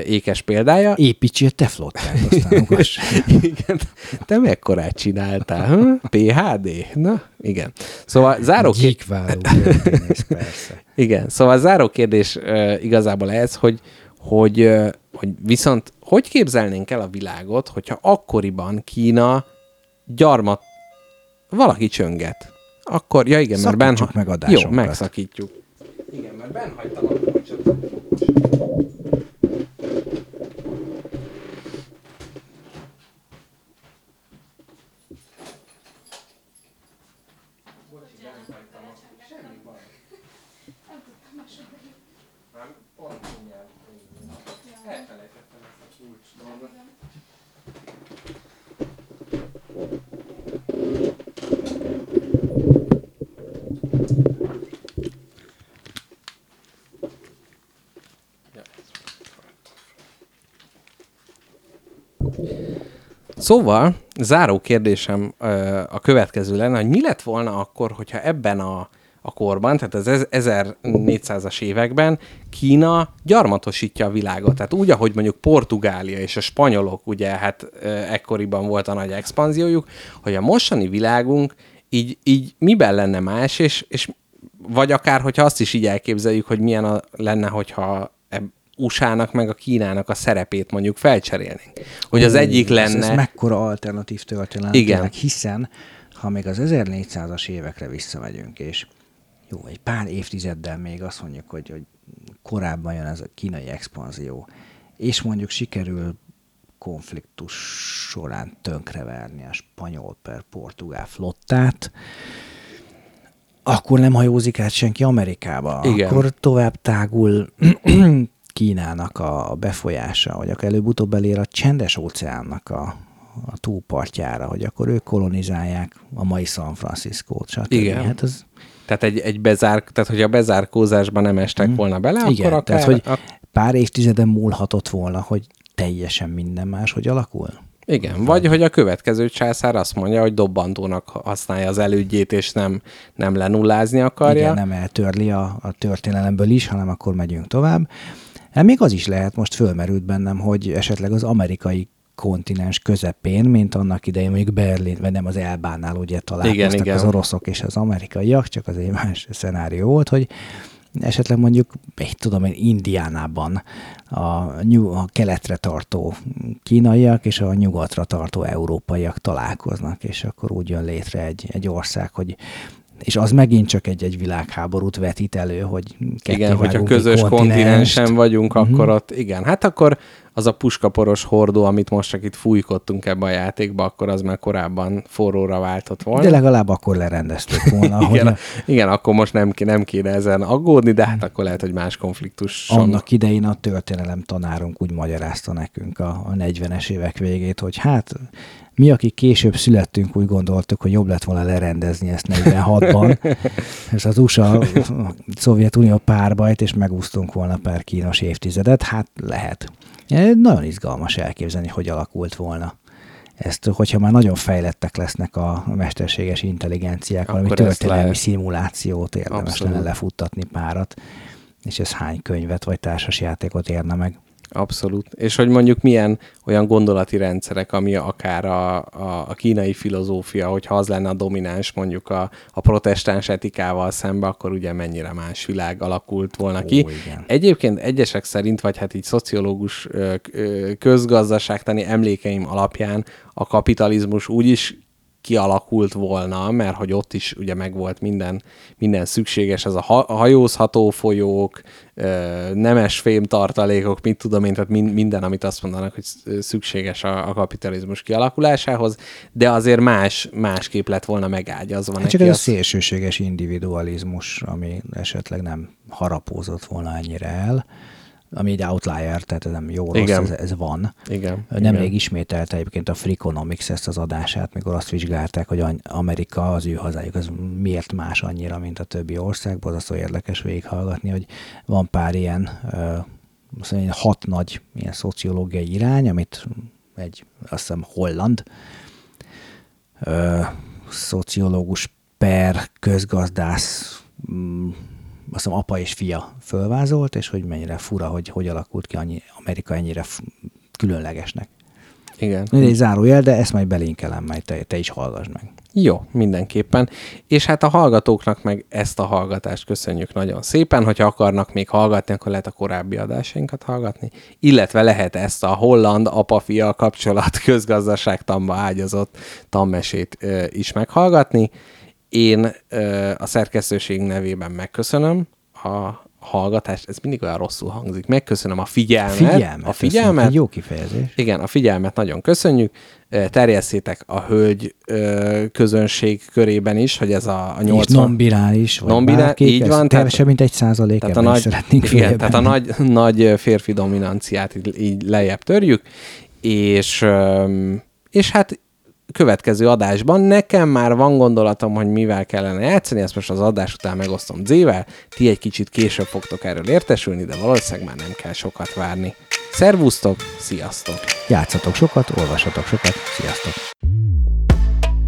ékes példája. Építsél te flottát, aztán. Igen. Te mekkorát csináltál? Hm? PHD? Na, igen. Szóval záró ké- Gyíkváló történész, persze. Igen, szóval záró kérdés igazából ez, hogy, hogy, hogy viszont hogy képzelnénk el a világot, hogyha akkoriban Kína gyarmat, valaki csönget. Akkor, ja igen, mert benn... meg adásunkat. Jó, megszakítjuk. Igen, mert benn hagytam a kulcsot. Szóval, záró kérdésem ö, a következő lenne, hogy mi lett volna akkor, hogyha ebben a, a korban, tehát az ez- 1400-as években Kína gyarmatosítja a világot. Tehát úgy, ahogy mondjuk Portugália és a spanyolok, ugye hát ö, ekkoriban volt a nagy expanziójuk, hogy a mostani világunk így, így miben lenne más, és, és vagy akár, hogyha azt is így elképzeljük, hogy milyen a, lenne, hogyha USA-nak meg a Kínának a szerepét mondjuk felcserélnénk. Hogy az egyik Ez, lenne... ez mekkora alternatív történet, Igen. tényleg, hiszen ha még az 1400-as évekre visszamegyünk, és jó, egy pár évtizeddel még azt mondjuk, hogy, hogy korábban jön ez a kínai expanzió, és mondjuk sikerül konfliktus során tönkreverni a spanyol per portugál flottát, akkor nem hajózik át senki Amerikába. Igen. Akkor tovább tágul Kínának a befolyása, hogy akkor előbb-utóbb elér a csendes óceánnak a, a túlpartjára, hogy akkor ők kolonizálják a mai San Francisco-t, stb. Igen. Hát az, Tehát egy, egy bezár, tehát hogy a bezárkózásban nem estek mm. volna bele, igen, akkor akár... tehát hogy pár évtizeden múlhatott volna, hogy teljesen minden más, hogy alakul. igen, vagy hogy a következő császár azt mondja, hogy dobbantónak használja az elődjét, és nem, nem lenullázni akarja. Igen, nem eltörli a, a történelemből is, hanem akkor megyünk tovább. Hát még az is lehet, most fölmerült bennem, hogy esetleg az amerikai kontinens közepén, mint annak idején mondjuk Berlin, vagy nem az Elbánál ugye találkoztak Igen, igen, igen. az oroszok és az amerikaiak, csak az egy más szenárió volt, hogy esetleg mondjuk, egy tudom én, Indiánában a, nyug, a keletre tartó kínaiak és a nyugatra tartó európaiak találkoznak, és akkor úgy jön létre egy, egy ország, hogy és az megint csak egy-egy világháborút vetít elő, hogy Igen, hogyha közös kontinensen vagyunk, Mhm. akkor ott, igen, hát akkor az a puskaporos hordó, amit most csak itt fújkodtunk ebbe a játékba, akkor az már korábban forróra váltott volna. De legalább akkor lerendeztük volna, hogy igen, a, igen, akkor most nem, nem kéne ezen aggódni, de hát akkor lehet, hogy más konfliktus. annak idején a történelem tanárunk úgy magyarázta nekünk a, a 40-es évek végét, hogy hát mi, akik később születtünk, úgy gondoltuk, hogy jobb lett volna lerendezni ezt 46-ban. Ez az USA, a Szovjetunió párbajt, és megúsztunk volna pár kínos évtizedet. Hát lehet. Nagyon izgalmas elképzelni, hogy alakult volna. Ezt, hogyha már nagyon fejlettek lesznek a mesterséges intelligenciák, valami Akkor ezt történelmi szimulációt érdemes Abszolút. lenne lefuttatni párat, és ez hány könyvet vagy társasjátékot érne meg. Abszolút. És hogy mondjuk milyen olyan gondolati rendszerek, ami akár a, a, a kínai filozófia, hogyha az lenne a domináns mondjuk a, a protestáns etikával szembe, akkor ugye mennyire más világ alakult volna ki. Igen. Egyébként egyesek szerint, vagy hát így szociológus közgazdaságtani emlékeim alapján a kapitalizmus úgy is kialakult volna, mert hogy ott is ugye megvolt minden, minden szükséges, ez a ha- hajózható folyók, nemes fémtartalékok, mit tudom én, tehát min- minden, amit azt mondanak, hogy sz- szükséges a, a kapitalizmus kialakulásához, de azért más, másképp lett volna megágyazva Hát neki. csak ez a az- szélsőséges individualizmus, ami esetleg nem harapózott volna ennyire el, ami egy outlier, tehát ez nem jó rossz, Igen. ez, ez van. Igen. Nemrég igen. ismételte egyébként a Freakonomics ezt az adását, mikor azt vizsgálták, hogy Amerika, az ő hazájuk, az miért más annyira, mint a többi azt olyan érdekes végighallgatni, hogy van pár ilyen, azt mondja, hat nagy ilyen szociológiai irány, amit egy, azt hiszem, holland ö, szociológus per közgazdász mm, azt hiszem apa és fia fölvázolt, és hogy mennyire fura, hogy hogy alakult ki annyi, Amerika ennyire különlegesnek. igen. Mindegy zárójel, de ezt majd belinkelem, majd te, te is hallgass meg. Jó, mindenképpen. És hát a hallgatóknak meg ezt a hallgatást köszönjük nagyon szépen. Hogyha akarnak még hallgatni, akkor lehet a korábbi adásainkat hallgatni. Illetve lehet ezt a holland apa-fia kapcsolat közgazdaságtamba ágyazott tanmesét is meghallgatni. Én a szerkesztőség nevében megköszönöm a hallgatást. Ez mindig olyan rosszul hangzik. Megköszönöm a figyelmet. Figyelmet. A figyelmet. egy Jó kifejezés. Igen, a figyelmet nagyon köszönjük. Terjesszétek a hölgy közönség körében is, hogy ez a, a 80... 80... non-birális, vagy Non-birá- bárki, így van, tehát- Kevesebb, mint egy százalék, Tehát a, nagy, szeretnénk igen, tehát a nagy, nagy férfi dominanciát így, így lejjebb törjük, és, és hát következő adásban nekem már van gondolatom, hogy mivel kellene játszani, ezt most az adás után megosztom Z-vel, ti egy kicsit később fogtok erről értesülni, de valószínűleg már nem kell sokat várni. Szervusztok, sziasztok! Játszatok sokat, olvasatok sokat, sziasztok!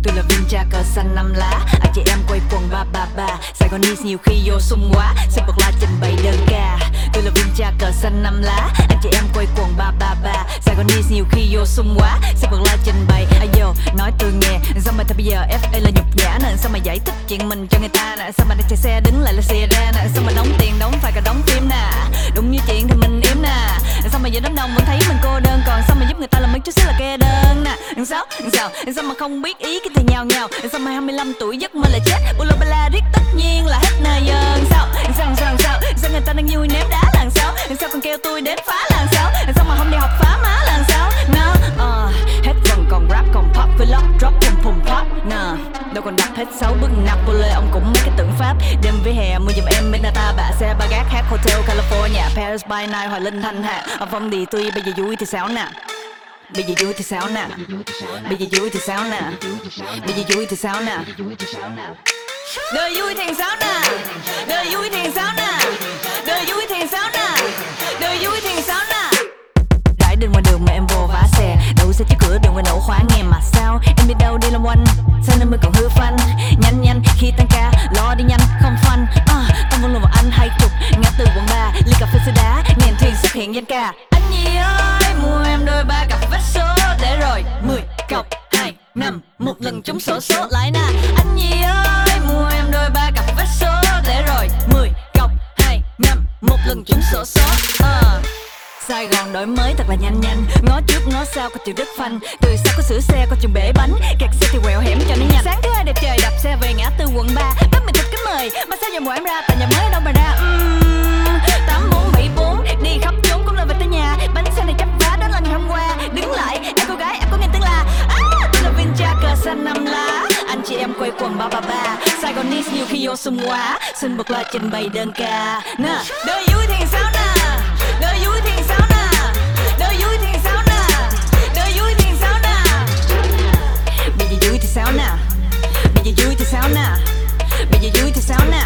Tôi là viên cha cờ xanh năm lá. Anh chị em quay quần ba ba ba. Sài Saigonese nhiều khi vô sung quá. Sẽ bật la trình bày đơn ca. Tôi là viên cha cờ xanh năm lá. Anh chị em quay quần ba ba ba. Sài Saigonese nhiều khi vô sung quá. Sẽ bật la trình bày. Ai vô nói tôi nghe. Sao mà thôi bây giờ FA là nhục nhã nè? Sao mà giải thích chuyện mình cho người ta nè? Sao mà đang chạy xe đứng lại là xe ra nè? Sao mà đóng tiền đóng phải cả đóng phim nè? Đúng như chuyện thì mình yếm nè. Sao mà giờ đám đông vẫn thấy mình cô đơn? Còn sao mà giúp người ta làm mấy chút xíu là kê đơn nè? Sao, sao, sao mà không biết ý cái thì nhào nhào Sao mà 25 tuổi giấc mơ là chết. Bula bala riết tất nhiên là hết nơi dân Sao, sao, sao, sao, sao người ta đang vui ném đá làm sao? Sao còn kêu tôi đến phá làm sao? Sao mà không đi học phá má làm sao? Nó, uh, ờ, hết vần còn rap còn pop Vlog drop cùng phùng pop Nè, đâu còn đặt hết 6 bước Napoli Ông cũng mấy cái tưởng Pháp. Đêm với hè mua giùm em bên ta Bạ xe ba gác hát hotel California Paris by night Hoài Linh Thanh hạ, Ở phong đi tuy bây giờ vui thì sao nè. Bây giờ vui thì sao nè? Bây giờ vui thì sao nè? Bây giờ vui thì sao nè? Đời vui thì sao nè? Đời vui thì sao nè? Đời vui thì sao nè? Đời vui thì sao nè? Rải đến ngoài đường mà em vô vã xe. Đậu xe trước cửa đường ngoài nổ khóa nghe mà sao? Em đi đâu đi làm quanh Sao nên mới còn hư phanh? Nhanh nhanh khi tăng ca Lo đi nhanh không phanh. À, Tâm vẫn luôn vào anh hai chục Ngã từ quận ba Ly cà phê sữa đá Nghẹn thuyền xuất hiện danh ca. Anh nhiều. Năm Một lần trúng sổ số lại nè Anh Nhi ơi mua em đôi ba cặp vé số. Để rồi 10 cọc 2 năm Một lần trúng sổ số. À. Sài Gòn đổi mới thật là nhanh nhanh. Ngó trước ngó sau có chịu đứt phanh. Từ sau có sửa xe có chừng bể bánh. Kẹt xe thì quẹo hẻm cho nó nhanh. Sáng thứ hai đẹp trời đạp xe về ngã tư quận 3 Bắt mình thật kính mời Mà sao giờ mùa em ra? Tại nhà mới đâu mà ra. Uhm, 8474 Đi khắp chốn cũng lên về tới nhà. Bánh xe này chấp vá đó là ngày hôm qua. Đứng lại xanh năm lá, Anh chị em quay quần ba ba ba. Saigonese nhiều khi vô sung quá Xin bật loa trình bày đơn ca. Nè, đời vui thì sao nè? Đời vui thì sao nè? Đời vui thì sao nè? Đời vui thì sao nè? Bây giờ vui thì sao nè? Bây giờ vui thì sao nè? Bây giờ vui thì sao nè?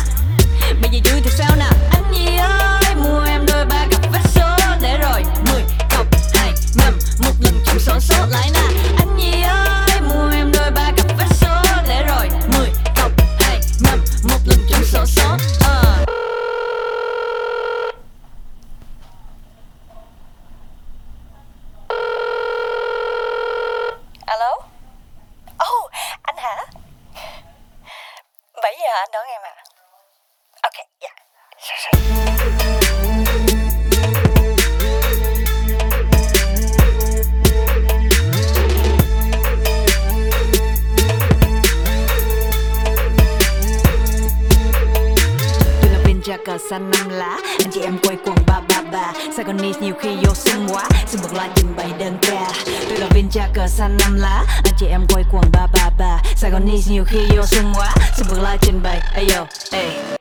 Bây giờ vui thì sao nè? Anh gì ơi, mua em đôi ba cặp vết số. Để rồi, mười cộng hai năm một lần trúng số số lại nè. Anh gì ơi đón em ạ à ok dạ yeah. Tôi cờ xanh năm lá, Anh chị em quay quần bà. Ba ba nhiều khi vô sung quá Xin bật lại trình bày đơn ca. Tôi là viên cờ xanh năm lá Anh chị em quay quần ba ba ba. Saigonese nhiều khi vô sung quá Xin bật lại trình bày. Ayo, ay.